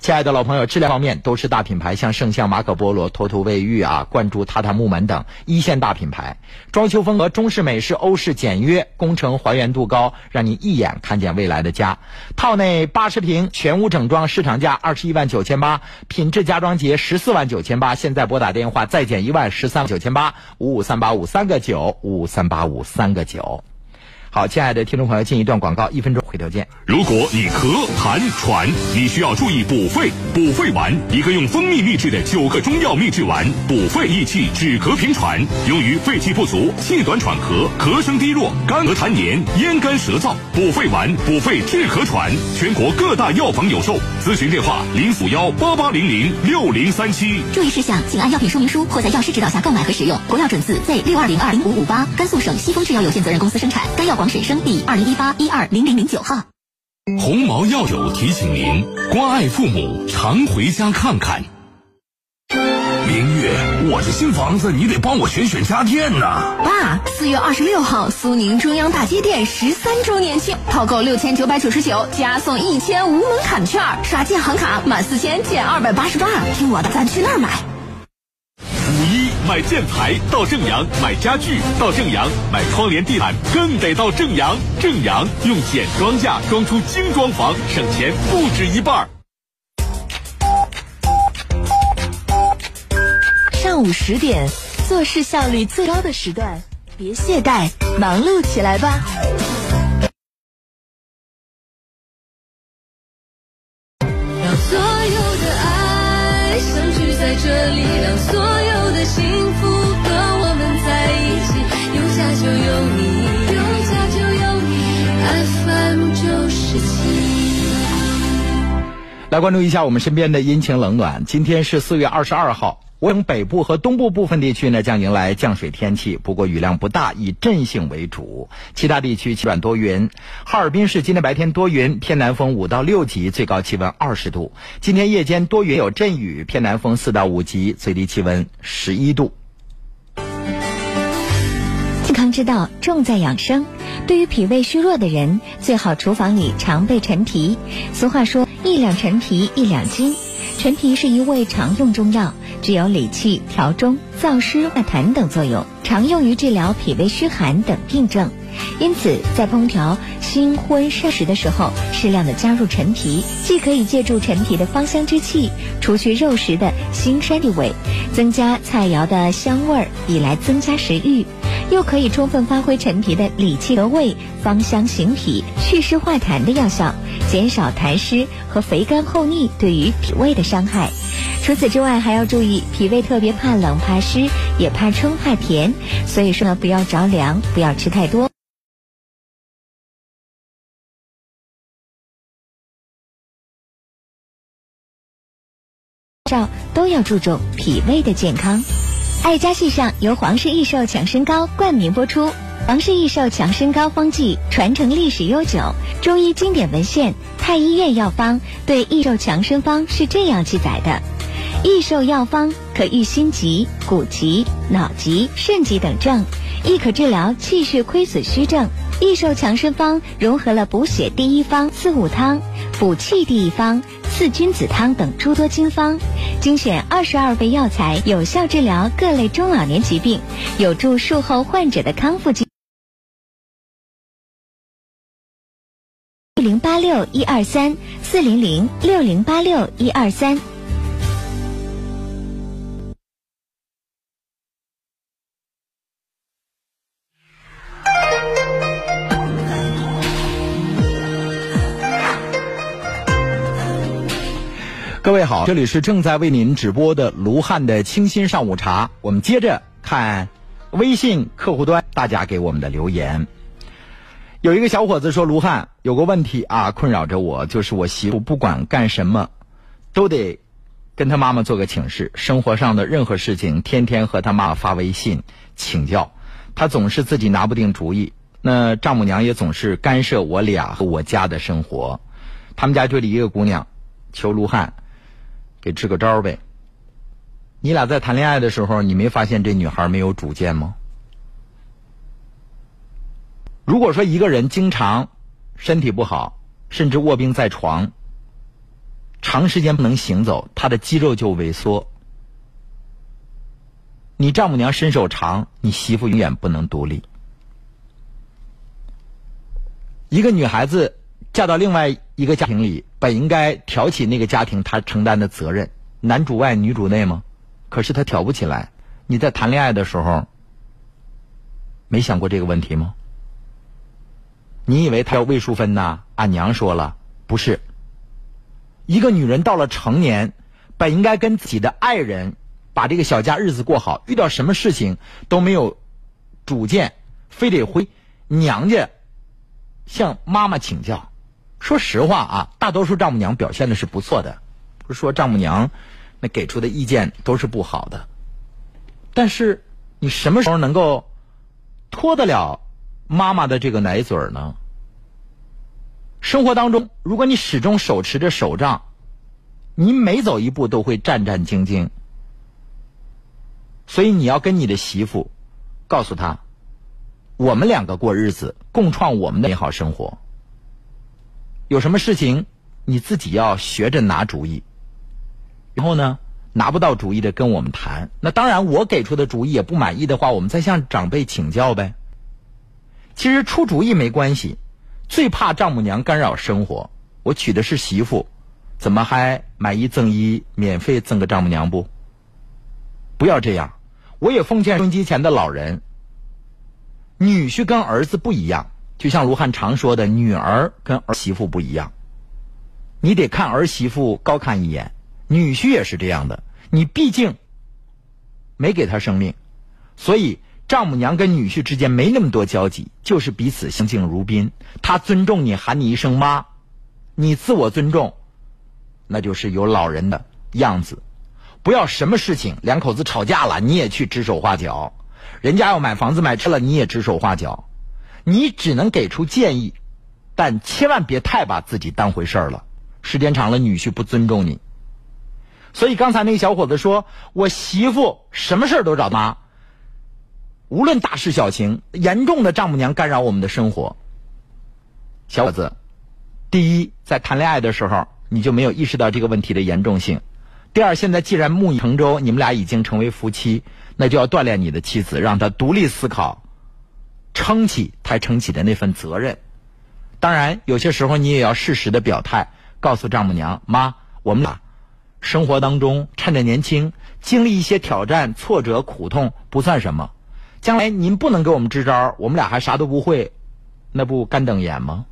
亲爱的老朋友，质量方面都是大品牌，像圣象、马可波罗、托图卫浴啊、灌注、榻榻木门等一线大品牌。装修风格中式、美式、欧式，简约，工程还原度高，让你一眼看见未来的家。套内八十平全屋整装，市场价二十一万九千八，品质家装节十四万九千八。现在拨打电话再减一万，十三万九千八，五五三八五三个九，五五三八五三个九。好，亲爱的听众朋友，进一段广告，一分钟回头见。如果你咳痰喘，你需要注意补肺。补肺丸，一个用蜂蜜秘制的九个中药秘制丸，补肺益气，止咳平喘，用于肺气不足、气短喘咳、咳声低弱、干咳痰黏、咽干舌燥。补肺丸，补肺治咳喘，全国各大药房有售。咨询电话：零五幺八八零零六零三七。注意事项，请按药品说明书或在药师指导下购买和使用。国药准字 Z 六二零二零五五八，甘肃省西风制药有限责任公司生产。该药广审生第二零一八一二零零零九号。鸿茅药友提醒您：关爱父母，常回家看看。明月，我这新房子你得帮我选选家电呐。爸，四月二十六号，苏宁中央大街店十三周年庆，套购六千九百九十九，加送一千无门槛券，刷建行卡满四千减二百八十八。听我的，咱去那儿买。买建材到正阳，买家具到正阳，买窗帘地毯更得到正阳。正阳用简装价装出精装房，省钱不止一半。上午十点，做事效率最高的时段，别懈怠，忙碌起来吧。让所有的爱相聚在这里，让所来关注一下我们身边的阴晴冷暖。今天是四月二十二号，我省北部和东部部分地区呢将迎来降水天气，不过雨量不大，以阵性为主。其他地区气转多云。哈尔滨市今天白天多云，偏南风五到六级，最高气温二十度。今天夜间多云有阵雨，偏南风四到五级，最低气温十一度。知道重在养生。对于脾胃虚弱的人，最好厨房里常备陈皮。俗话说“一两陈皮一两斤”，陈皮是一味常用中药，具有理气、调中、燥湿、化痰等作用，常用于治疗脾胃虚寒等病症。因此，在烹调新荤膳食的时候，适量的加入陈皮，既可以借助陈皮的芳香之气，除去肉食的腥膻地味，增加菜肴的香味儿，以来增加食欲；又可以充分发挥陈皮的理气和胃、芳香行脾、祛湿化痰的药效，减少痰湿和肥甘厚腻对于脾胃的伤害。除此之外，还要注意，脾胃特别怕冷、怕湿，也怕冲、怕甜，所以说呢，不要着凉，不要吃太多。照都要注重脾胃的健康。爱家系上由皇氏益寿强身膏冠名播出。王氏益寿强身膏方剂传承历史悠久，中医经典文献《太医院药方》对益寿强身方是这样记载的：益寿药方可愈心疾、骨疾、脑疾、肾疾等症，亦可治疗气血亏损虚症。益寿强身方融合了补血第一方四物汤、补气第一方四君子汤等诸多经方，精选二十二味药材，有效治疗各类中老年疾病，有助术后患者的康复零八六一二三四零零六零八六一二三。各位好，这里是正在为您直播的卢汉的清新上午茶。我们接着看微信客户端大家给我们的留言。有一个小伙子说：“卢汉有个问题啊，困扰着我，就是我媳妇不管干什么，都得跟他妈妈做个请示。生活上的任何事情，天天和他妈发微信请教，他总是自己拿不定主意。那丈母娘也总是干涉我俩和我家的生活。他们家就这一个姑娘，求卢汉。”给支个招呗。你俩在谈恋爱的时候，你没发现这女孩没有主见吗？如果说一个人经常身体不好，甚至卧病在床，长时间不能行走，他的肌肉就萎缩。你丈母娘身手长，你媳妇永远不能独立。一个女孩子。嫁到另外一个家庭里，本应该挑起那个家庭她承担的责任，男主外女主内吗？可是她挑不起来。你在谈恋爱的时候，没想过这个问题吗？你以为他要魏淑芬呐？俺娘说了，不是。一个女人到了成年，本应该跟自己的爱人把这个小家日子过好，遇到什么事情都没有主见，非得回娘家向妈妈请教。说实话啊，大多数丈母娘表现的是不错的，不是说丈母娘那给出的意见都是不好的。但是你什么时候能够脱得了妈妈的这个奶嘴呢？生活当中，如果你始终手持着手杖，你每走一步都会战战兢兢。所以你要跟你的媳妇告诉她，我们两个过日子，共创我们的美好生活。有什么事情，你自己要学着拿主意。然后呢，拿不到主意的跟我们谈。那当然，我给出的主意也不满意的话，我们再向长辈请教呗。其实出主意没关系，最怕丈母娘干扰生活。我娶的是媳妇，怎么还买一赠一，免费赠个丈母娘不？不要这样。我也奉劝收音机前的老人，女婿跟儿子不一样。就像卢汉常说的，女儿跟儿媳妇不一样，你得看儿媳妇高看一眼，女婿也是这样的。你毕竟没给他生命，所以丈母娘跟女婿之间没那么多交集，就是彼此相敬如宾。他尊重你，喊你一声妈，你自我尊重，那就是有老人的样子。不要什么事情两口子吵架了，你也去指手画脚；人家要买房子买车了，你也指手画脚。你只能给出建议，但千万别太把自己当回事儿了。时间长了，女婿不尊重你。所以刚才那个小伙子说：“我媳妇什么事儿都找妈，无论大事小情，严重的丈母娘干扰我们的生活。”小伙子，第一，在谈恋爱的时候你就没有意识到这个问题的严重性；第二，现在既然木已成舟，你们俩已经成为夫妻，那就要锻炼你的妻子，让她独立思考。撑起他撑起的那份责任。当然，有些时候你也要适时的表态，告诉丈母娘：“妈，我们俩生活当中趁着年轻，经历一些挑战、挫折、苦痛不算什么。将来您不能给我们支招，我们俩还啥都不会，那不干瞪眼吗？”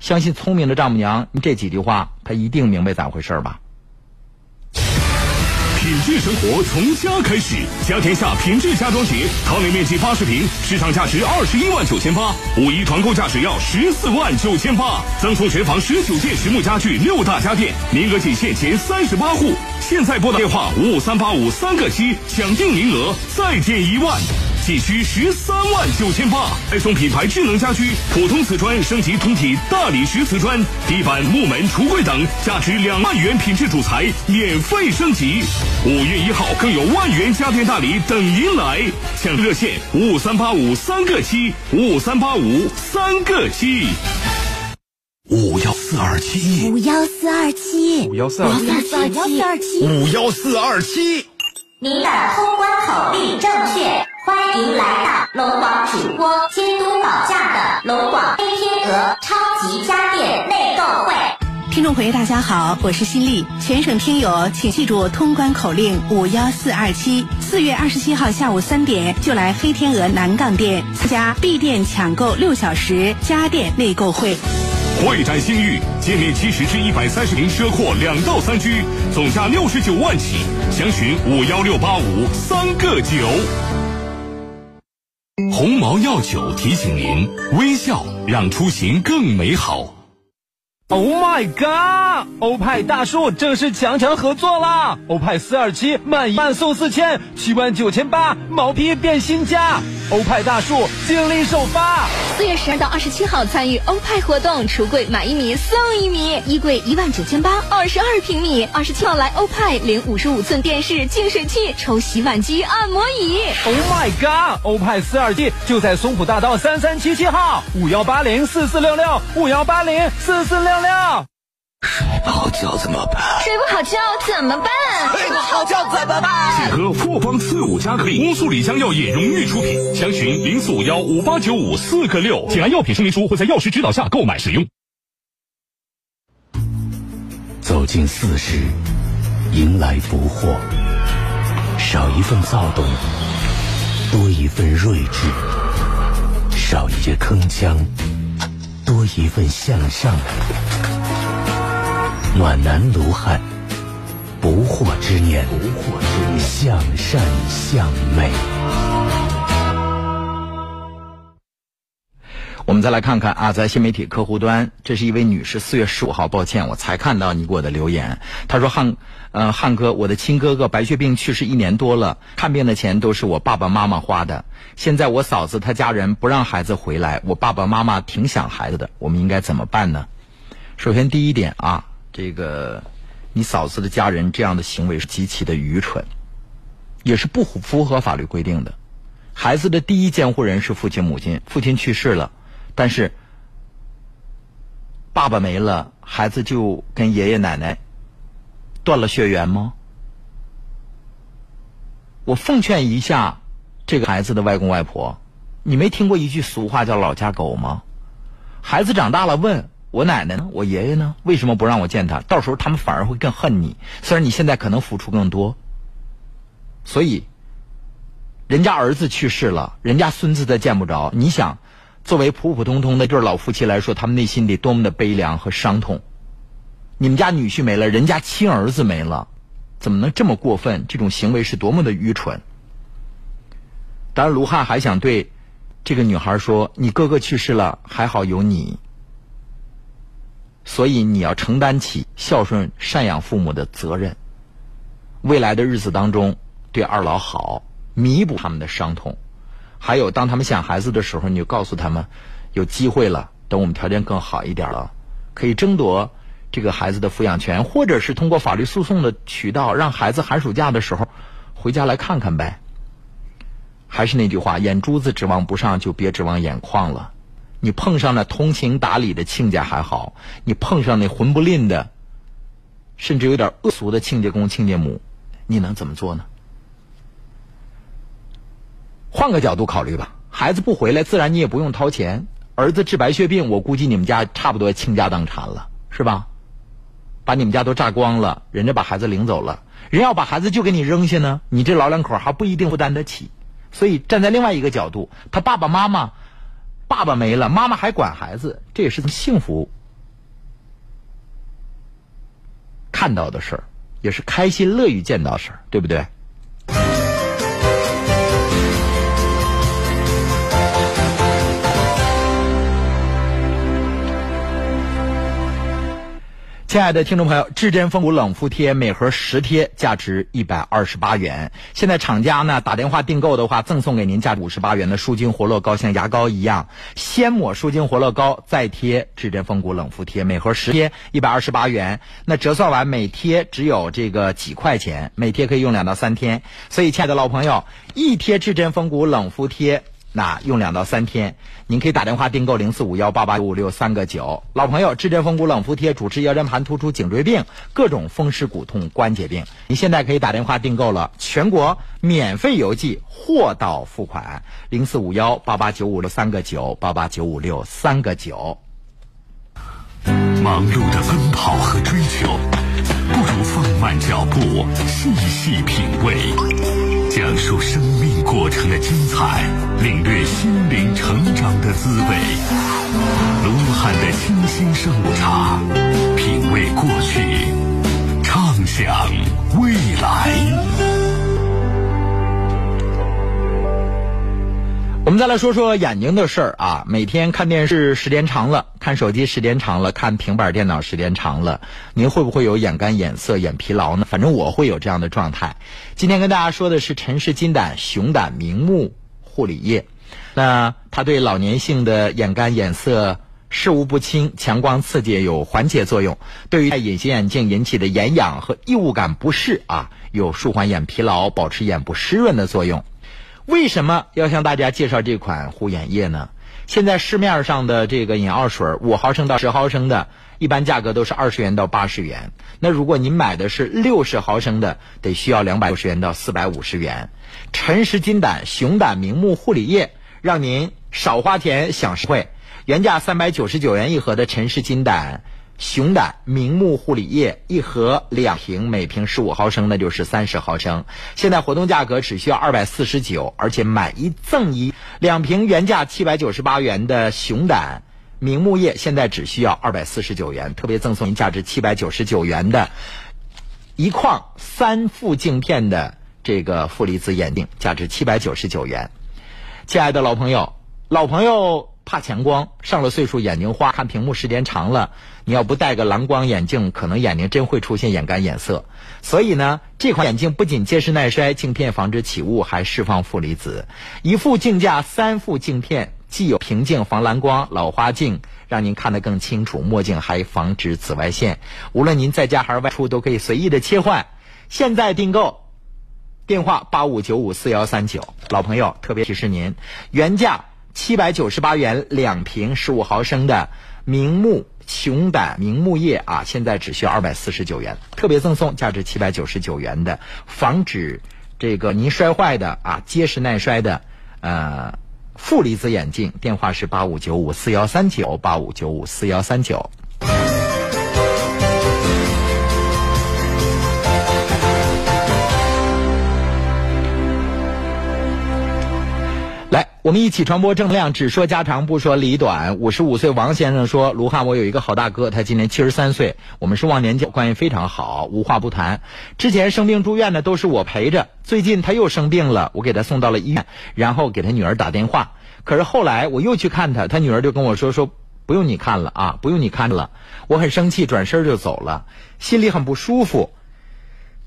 相信聪明的丈母娘，这几句话她一定明白咋回事吧。品质生活从家开始，家天下品质家装节，套内面积八十平，市场价值二十一万九千八，五一团购价只要十四万九千八，赠送全房十九件实木家具、六大家电，名额仅限前三十八户。现在拨打电话五五三八五三个七，抢定名额，再减一万。仅需十三万九千八，还送品牌智能家居普通瓷砖升级通体大理石瓷砖，地板、木门、橱柜等价值两万元品质主材免费升级。五月一号更有万元家电大礼等您来，抢热线五五三八五三个七五五三八五三个七。五幺四二七。五幺四二七。五幺四二七。五幺四二七。五幺四二七。您的通关口令正确，欢迎来到龙广主播监督保驾的龙广黑天鹅超级家电内购会。听众朋友，大家好，我是新丽。全省听友请记住通关口令五幺四二七，四月二十七号下午三点就来黑天鹅南岗店参加闭店抢购六小时家电内购会。会展新域，界面七十至一百三十平奢阔两到三居，总价六十九万起，详询五幺六八五三个九。鸿茅药酒提醒您：微笑让出行更美好。Oh my god！欧派大叔正式强强合作啦！欧派四二七满一万送四千，七万九千八，毛坯变新家。欧派大树精力首发！四月十二到二十七号参与欧派活动，橱柜买一米送一米，衣柜一万九千八，二十二平米。二十七号来欧派领五十五寸电视、净水器，抽洗碗机、按摩椅。Oh my god！欧派四二 D 就在松浦大道三三七七号，五幺八零四四六六，五幺八零四四六六。睡不好觉怎么办？睡不好觉怎么办？睡不好觉怎么办？请喝复方四五加克力，乌苏里江药业荣誉出品，详询零四五幺五八九五四个六，请按药品说明书或在药师指导下购买使用。走进四十，迎来不惑，少一份躁动，多一份睿智；少一些铿锵，多一份向上。暖男卢汉，不惑之年，不惑之年，向善向美。我们再来看看啊，在新媒体客户端，这是一位女士，四月十五号，抱歉，我才看到你给我的留言。她说：“汉，呃，汉哥，我的亲哥哥白血病去世一年多了，看病的钱都是我爸爸妈妈花的。现在我嫂子她家人不让孩子回来，我爸爸妈妈挺想孩子的，我们应该怎么办呢？首先第一点啊，这个你嫂子的家人这样的行为是极其的愚蠢，也是不符合法律规定的。孩子的第一监护人是父亲母亲，父亲去世了。”但是，爸爸没了，孩子就跟爷爷奶奶断了血缘吗？我奉劝一下这个孩子的外公外婆，你没听过一句俗话叫“老家狗”吗？孩子长大了问我奶奶呢，我爷爷呢，为什么不让我见他？到时候他们反而会更恨你。虽然你现在可能付出更多，所以人家儿子去世了，人家孙子再见不着，你想？作为普普通通的对老夫妻来说，他们内心得多么的悲凉和伤痛。你们家女婿没了，人家亲儿子没了，怎么能这么过分？这种行为是多么的愚蠢！当然，卢汉还想对这个女孩说：“你哥哥去世了，还好有你，所以你要承担起孝顺、赡养父母的责任。未来的日子当中，对二老好，弥补他们的伤痛。”还有，当他们想孩子的时候，你就告诉他们，有机会了，等我们条件更好一点了，可以争夺这个孩子的抚养权，或者是通过法律诉讼的渠道，让孩子寒暑假的时候回家来看看呗。还是那句话，眼珠子指望不上，就别指望眼眶了。你碰上那通情达理的亲家还好，你碰上那混不吝的，甚至有点恶俗的亲家公、亲家母，你能怎么做呢？换个角度考虑吧，孩子不回来，自然你也不用掏钱。儿子治白血病，我估计你们家差不多倾家荡产了，是吧？把你们家都榨光了，人家把孩子领走了，人要把孩子就给你扔下呢，你这老两口还不一定负担得起。所以站在另外一个角度，他爸爸妈妈，爸爸没了，妈妈还管孩子，这也是幸福看到的事儿，也是开心乐于见到事儿，对不对？亲爱的听众朋友，至臻风骨冷敷贴每盒十贴，价值一百二十八元。现在厂家呢打电话订购的话，赠送给您价值五十八元的舒筋活络膏，像牙膏一样，先抹舒筋活络膏，再贴至臻风骨冷敷贴，每盒十贴，一百二十八元。那折算完每贴只有这个几块钱，每贴可以用两到三天。所以，亲爱的老朋友，一贴至臻风骨冷敷贴。那用两到三天，您可以打电话订购零四五幺八八五六三个九。老朋友，至臻风骨冷敷贴主治腰间盘突出、颈椎病、各种风湿骨痛、关节病。您现在可以打电话订购了，全国免费邮寄，货到付款。零四五幺八八九五六三个九，八八九五六三个九。忙碌的奔跑和追求，不如放慢脚步，细细品味，讲述生命过程的精彩，领略心灵成长的滋味。卢汉的清新上午茶，品味过去，畅想未来。我们再来说说眼睛的事儿啊。每天看电视时间长了，看手机时间长了，看平板电脑时间长了，您会不会有眼干、眼涩、眼疲劳呢？反正我会有这样的状态。今天跟大家说的是陈氏金胆熊胆明目护理液，那它对老年性的眼干、眼涩、视物不清、强光刺激有缓解作用，对于戴隐形眼镜引起的眼痒和异物感不适啊，有舒缓眼疲劳、保持眼部湿润的作用。为什么要向大家介绍这款护眼液呢？现在市面上的这个眼药水，五毫升到十毫升的，一般价格都是二十元到八十元。那如果您买的是六十毫升的，得需要两百五十元到四百五十元。陈氏金胆熊胆明目护理液，让您少花钱享实惠。原价三百九十九元一盒的陈氏金胆。熊胆明目护理液一盒两瓶，每瓶十五毫升，那就是三十毫升。现在活动价格只需要二百四十九，而且买一赠一。两瓶原价七百九十八元的熊胆明目液，现在只需要二百四十九元，特别赠送您价值七百九十九元的一框三副镜片的这个负离子眼镜，价值七百九十九元。亲爱的老朋友，老朋友。怕强光，上了岁数眼睛花，看屏幕时间长了，你要不戴个蓝光眼镜，可能眼睛真会出现眼干眼涩。所以呢，这款眼镜不仅结实耐摔，镜片防止起雾，还释放负离子。一副镜架三副镜片，既有平镜防蓝光，老花镜让您看得更清楚，墨镜还防止紫外线。无论您在家还是外出，都可以随意的切换。现在订购，电话八五九五四幺三九。老朋友，特别提示您，原价。七百九十八元两瓶十五毫升的明目熊胆明目液啊，现在只需要二百四十九元，特别赠送价值七百九十九元的防止这个您摔坏的啊结实耐摔的呃负离子眼镜。电话是八五九五四幺三九八五九五四幺三九。我们一起传播正能量，只说家长不说里短。五十五岁王先生说：“卢汉，我有一个好大哥，他今年七十三岁，我们是忘年交，关系非常好，无话不谈。之前生病住院的都是我陪着，最近他又生病了，我给他送到了医院，然后给他女儿打电话。可是后来我又去看他，他女儿就跟我说说不用你看了啊，不用你看了。我很生气，转身就走了，心里很不舒服。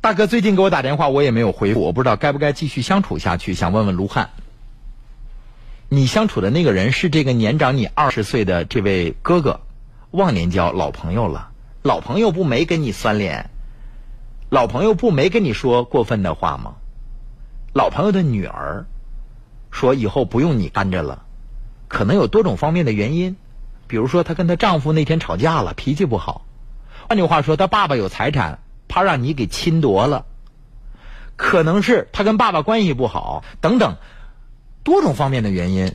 大哥最近给我打电话，我也没有回复，我不知道该不该继续相处下去，想问问卢汉。”你相处的那个人是这个年长你二十岁的这位哥哥，忘年交老朋友了。老朋友不没跟你翻脸，老朋友不没跟你说过分的话吗？老朋友的女儿说以后不用你看着了，可能有多种方面的原因，比如说她跟她丈夫那天吵架了，脾气不好。换句话说，她爸爸有财产，怕让你给侵夺了。可能是她跟爸爸关系不好，等等。多种方面的原因，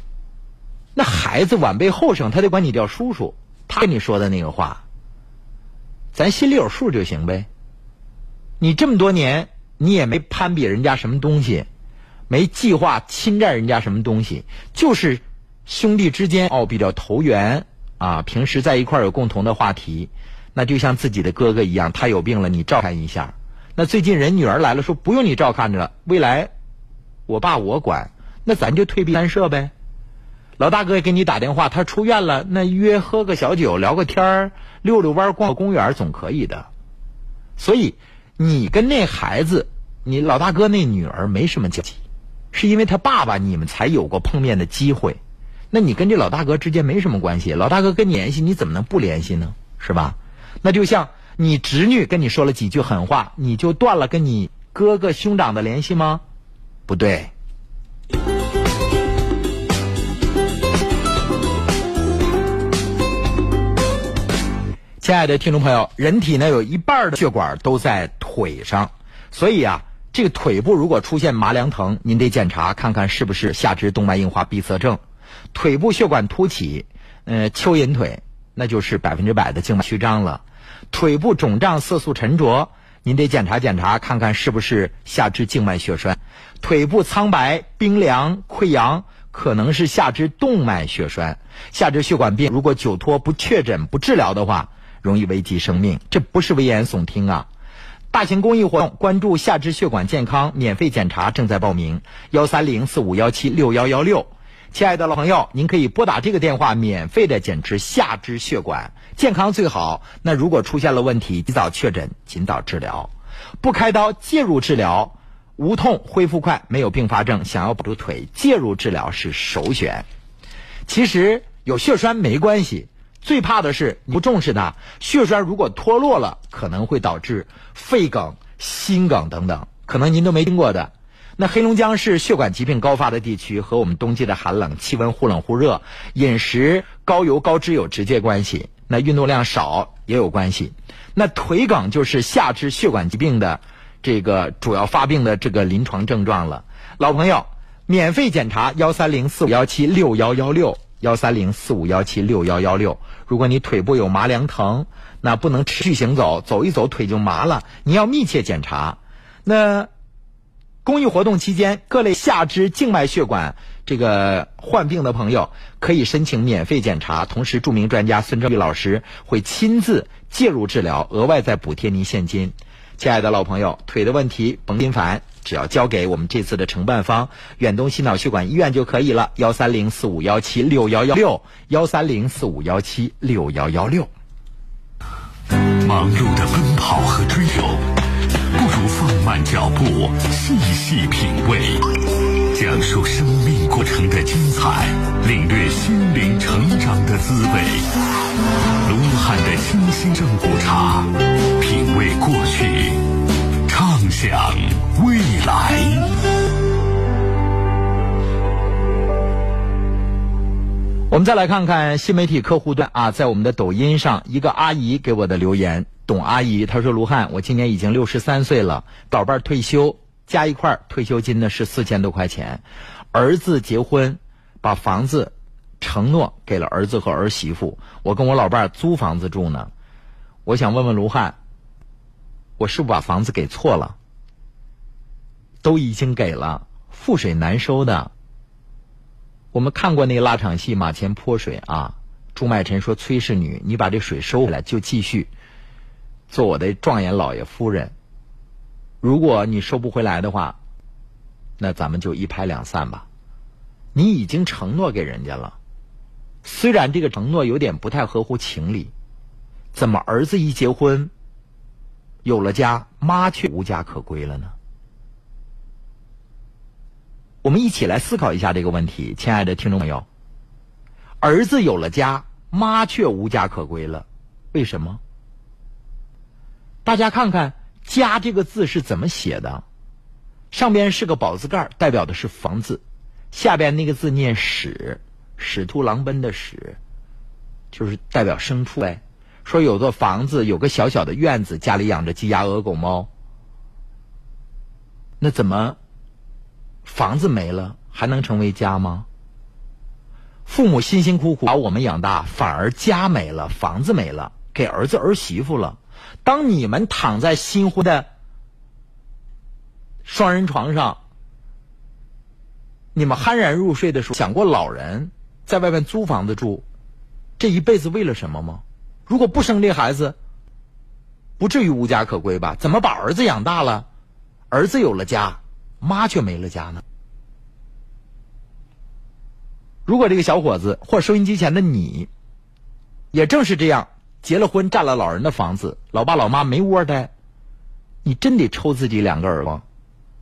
那孩子晚辈后生，他得管你叫叔叔，他跟你说的那个话，咱心里有数就行呗。你这么多年，你也没攀比人家什么东西，没计划侵占人家什么东西，就是兄弟之间哦比较投缘啊，平时在一块儿有共同的话题，那就像自己的哥哥一样，他有病了你照看一下。那最近人女儿来了，说不用你照看着了，未来我爸我管，那咱就退避三舍呗。老大哥也给你打电话，他出院了，那约喝个小酒，聊个天儿，溜溜弯儿，逛个公园总可以的。所以你跟那孩子，你老大哥那女儿没什么交集，是因为他爸爸你们才有过碰面的机会。那你跟这老大哥之间没什么关系，老大哥跟你联系，你怎么能不联系呢？是吧？那就像你侄女跟你说了几句狠话，你就断了跟你哥哥兄长的联系吗？不对。亲爱的听众朋友，人体呢有一半的血管都在腿上，所以啊，这个腿部如果出现麻凉疼，您得检查看看是不是下肢动脉硬化闭塞症。腿部血管凸起，呃，蚯蚓腿，那就是百分之百的静脉曲张了。腿部肿胀、色素沉着，您得检查检查看看是不是下肢静脉血栓。腿部苍白、冰凉、溃疡，可能是下肢动脉血栓。下肢血管病如果久拖不确诊不治疗的话，容易危及生命，这不是危言耸听啊！大型公益活动，关注下肢血管健康，免费检查正在报名，幺三零四五幺七六幺幺六。亲爱的老朋友，您可以拨打这个电话，免费的检查下肢血管，健康最好。那如果出现了问题，及早确诊，尽早治疗，不开刀介入治疗，无痛恢复快，没有并发症。想要保住腿，介入治疗是首选。其实有血栓没关系。最怕的是你不重视它，血栓如果脱落了，可能会导致肺梗、心梗等等，可能您都没听过的。那黑龙江是血管疾病高发的地区，和我们冬季的寒冷、气温忽冷忽热、饮食高油高脂有直接关系。那运动量少也有关系。那腿梗就是下肢血管疾病的这个主要发病的这个临床症状了。老朋友，免费检查幺三零四五幺七六幺幺六。幺三零四五幺七六幺幺六，如果你腿部有麻凉疼，那不能持续行走，走一走腿就麻了，你要密切检查。那公益活动期间，各类下肢静脉血管这个患病的朋友可以申请免费检查，同时著名专家孙正玉老师会亲自介入治疗，额外再补贴您现金。亲爱的老朋友，腿的问题甭心烦。只要交给我们这次的承办方远东心脑血管医院就可以了，幺三零四五幺七六幺幺六，幺三零四五幺七六幺幺六。忙碌的奔跑和追求，不如放慢脚步，细细品味，讲述生命过程的精彩，领略心灵成长的滋味。卢汉的清新正骨茶，品味过去。畅想未来。我们再来看看新媒体客户端啊，在我们的抖音上，一个阿姨给我的留言，董阿姨她说：“卢汉，我今年已经六十三岁了，老伴儿退休，加一块退休金呢是四千多块钱，儿子结婚，把房子承诺给了儿子和儿媳妇，我跟我老伴儿租房子住呢，我想问问卢汉。”我是不是把房子给错了？都已经给了，覆水难收的。我们看过那个拉场戏《马前泼水》啊，朱买臣说：“崔氏女，你把这水收回来，就继续做我的状元老爷夫人。如果你收不回来的话，那咱们就一拍两散吧。你已经承诺给人家了，虽然这个承诺有点不太合乎情理，怎么儿子一结婚？”有了家，妈却无家可归了呢。我们一起来思考一下这个问题，亲爱的听众朋友。儿子有了家，妈却无家可归了，为什么？大家看看“家”这个字是怎么写的？上边是个宝字盖，代表的是房子；下边那个字念“屎”，屎突狼奔的“屎”，就是代表牲畜呗。说有座房子，有个小小的院子，家里养着鸡鸭鹅狗猫。那怎么房子没了还能成为家吗？父母辛辛苦苦把我们养大，反而家没了，房子没了，给儿子儿媳妇了。当你们躺在新婚的双人床上，你们酣然入睡的时候，想过老人在外面租房子住，这一辈子为了什么吗？如果不生这孩子，不至于无家可归吧？怎么把儿子养大了，儿子有了家，妈却没了家呢？如果这个小伙子或收音机前的你，也正是这样，结了婚占了老人的房子，老爸老妈没窝待，你真得抽自己两个耳光。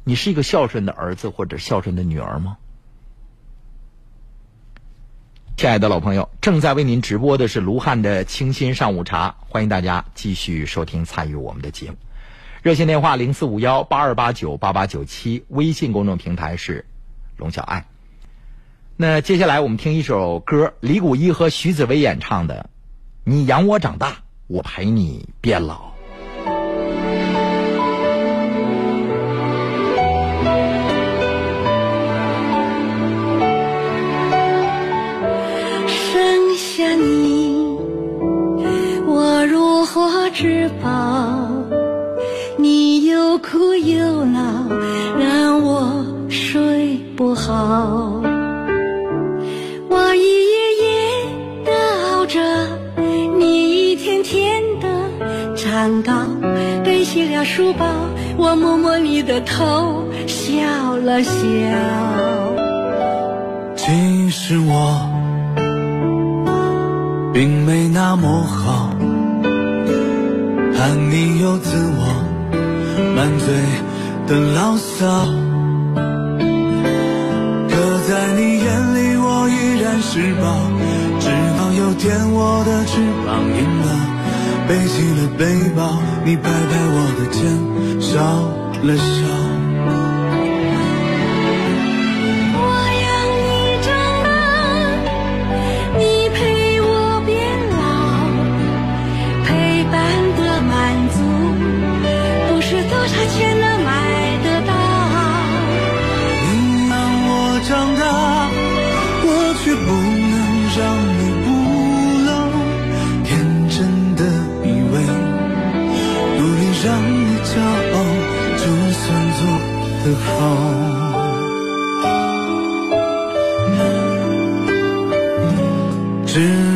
你是一个孝顺的儿子或者孝顺的女儿吗？亲爱的老朋友，正在为您直播的是卢汉的清新上午茶，欢迎大家继续收听参与我们的节目。热线电话零四五幺八二八九八八九七，微信公众平台是龙小爱。那接下来我们听一首歌，李谷一和徐子薇演唱的《你养我长大，我陪你变老》。剩下你，我如何知饱？苦又哭又闹，让我睡不好。我一夜夜的熬着，你一天天的长高。背起了书包，我摸摸你的头，笑了笑。其实我并没那么好，叛逆又自我，满嘴的牢骚。可在你眼里，我依然是宝，直到有天我的翅膀硬了，背起了背包，你拍拍我的肩，笑了笑。风。只。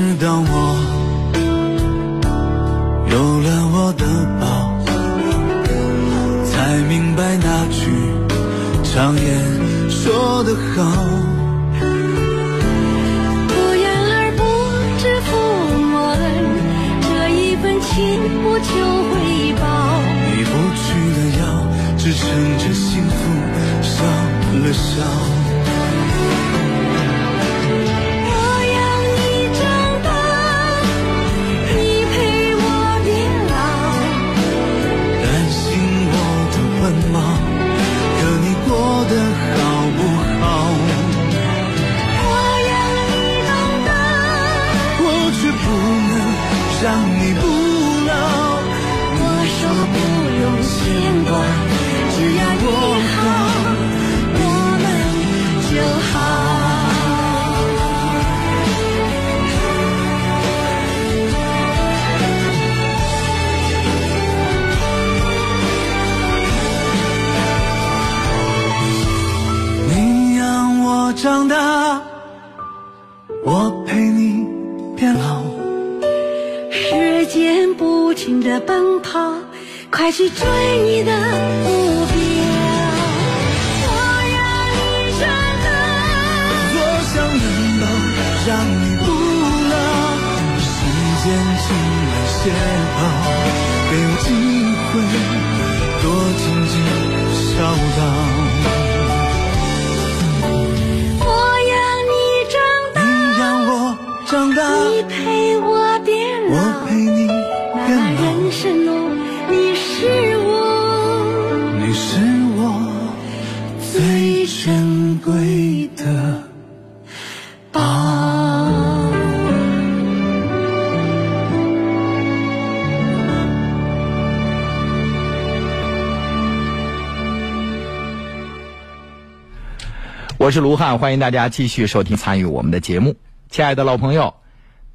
我是卢汉，欢迎大家继续收听参与我们的节目。亲爱的老朋友，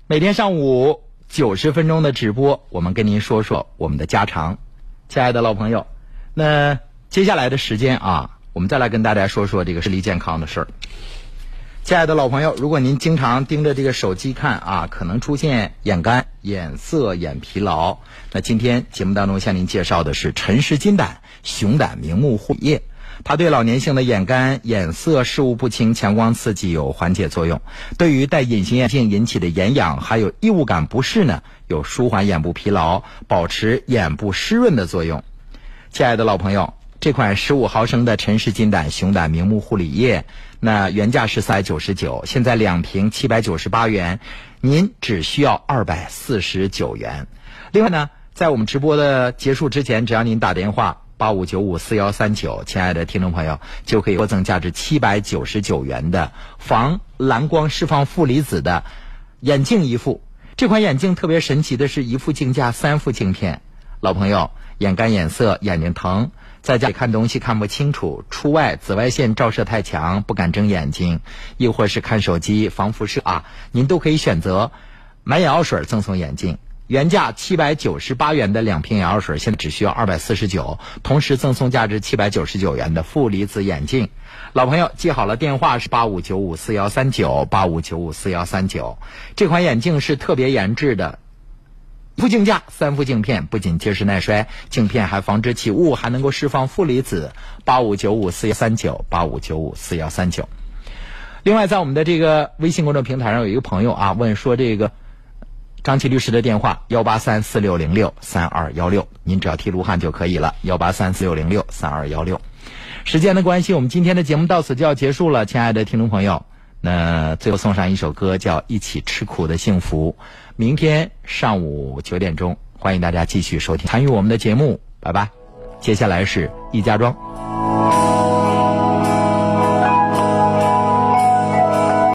每天上午九十分钟的直播，我们跟您说说我们的家常。亲爱的老朋友，那接下来的时间啊，我们再来跟大家说说这个视力健康的事儿。亲爱的老朋友，如果您经常盯着这个手机看啊，可能出现眼干、眼涩、眼疲劳。那今天节目当中向您介绍的是陈氏金胆熊胆明目护液，它对老年性的眼干、眼涩、视物不清、强光刺激有缓解作用，对于戴隐形眼镜引起的眼痒还有异物感不适呢，有舒缓眼部疲劳、保持眼部湿润的作用。亲爱的老朋友，这款十五毫升的陈氏金胆熊胆明目护理液。那原价是四百九十九，现在两瓶七百九十八元，您只需要二百四十九元。另外呢，在我们直播的结束之前，只要您打电话八五九五四幺三九，亲爱的听众朋友，就可以获赠价值七百九十九元的防蓝光释放负离子的眼镜一副。这款眼镜特别神奇的是一副镜架三副镜片。老朋友，眼干眼涩，眼睛疼。在家里看东西看不清楚，出外紫外线照射太强，不敢睁眼睛，亦或是看手机防辐射啊，您都可以选择买眼药水赠送眼镜。原价七百九十八元的两瓶眼药水，现在只需要二百四十九，同时赠送价值七百九十九元的负离子眼镜。老朋友记好了，电话是八五九五四幺三九八五九五四幺三九。这款眼镜是特别研制的。副镜架三副镜片，不仅结实耐摔，镜片还防止起雾，还能够释放负离子。八五九五四幺三九，八五九五四幺三九。另外，在我们的这个微信公众平台上，有一个朋友啊问说，这个张琪律师的电话幺八三四六零六三二幺六，您只要提卢汉就可以了。幺八三四六零六三二幺六。时间的关系，我们今天的节目到此就要结束了，亲爱的听众朋友。那最后送上一首歌，叫《一起吃苦的幸福》。明天上午九点钟，欢迎大家继续收听参与我们的节目，拜拜。接下来是易家庄。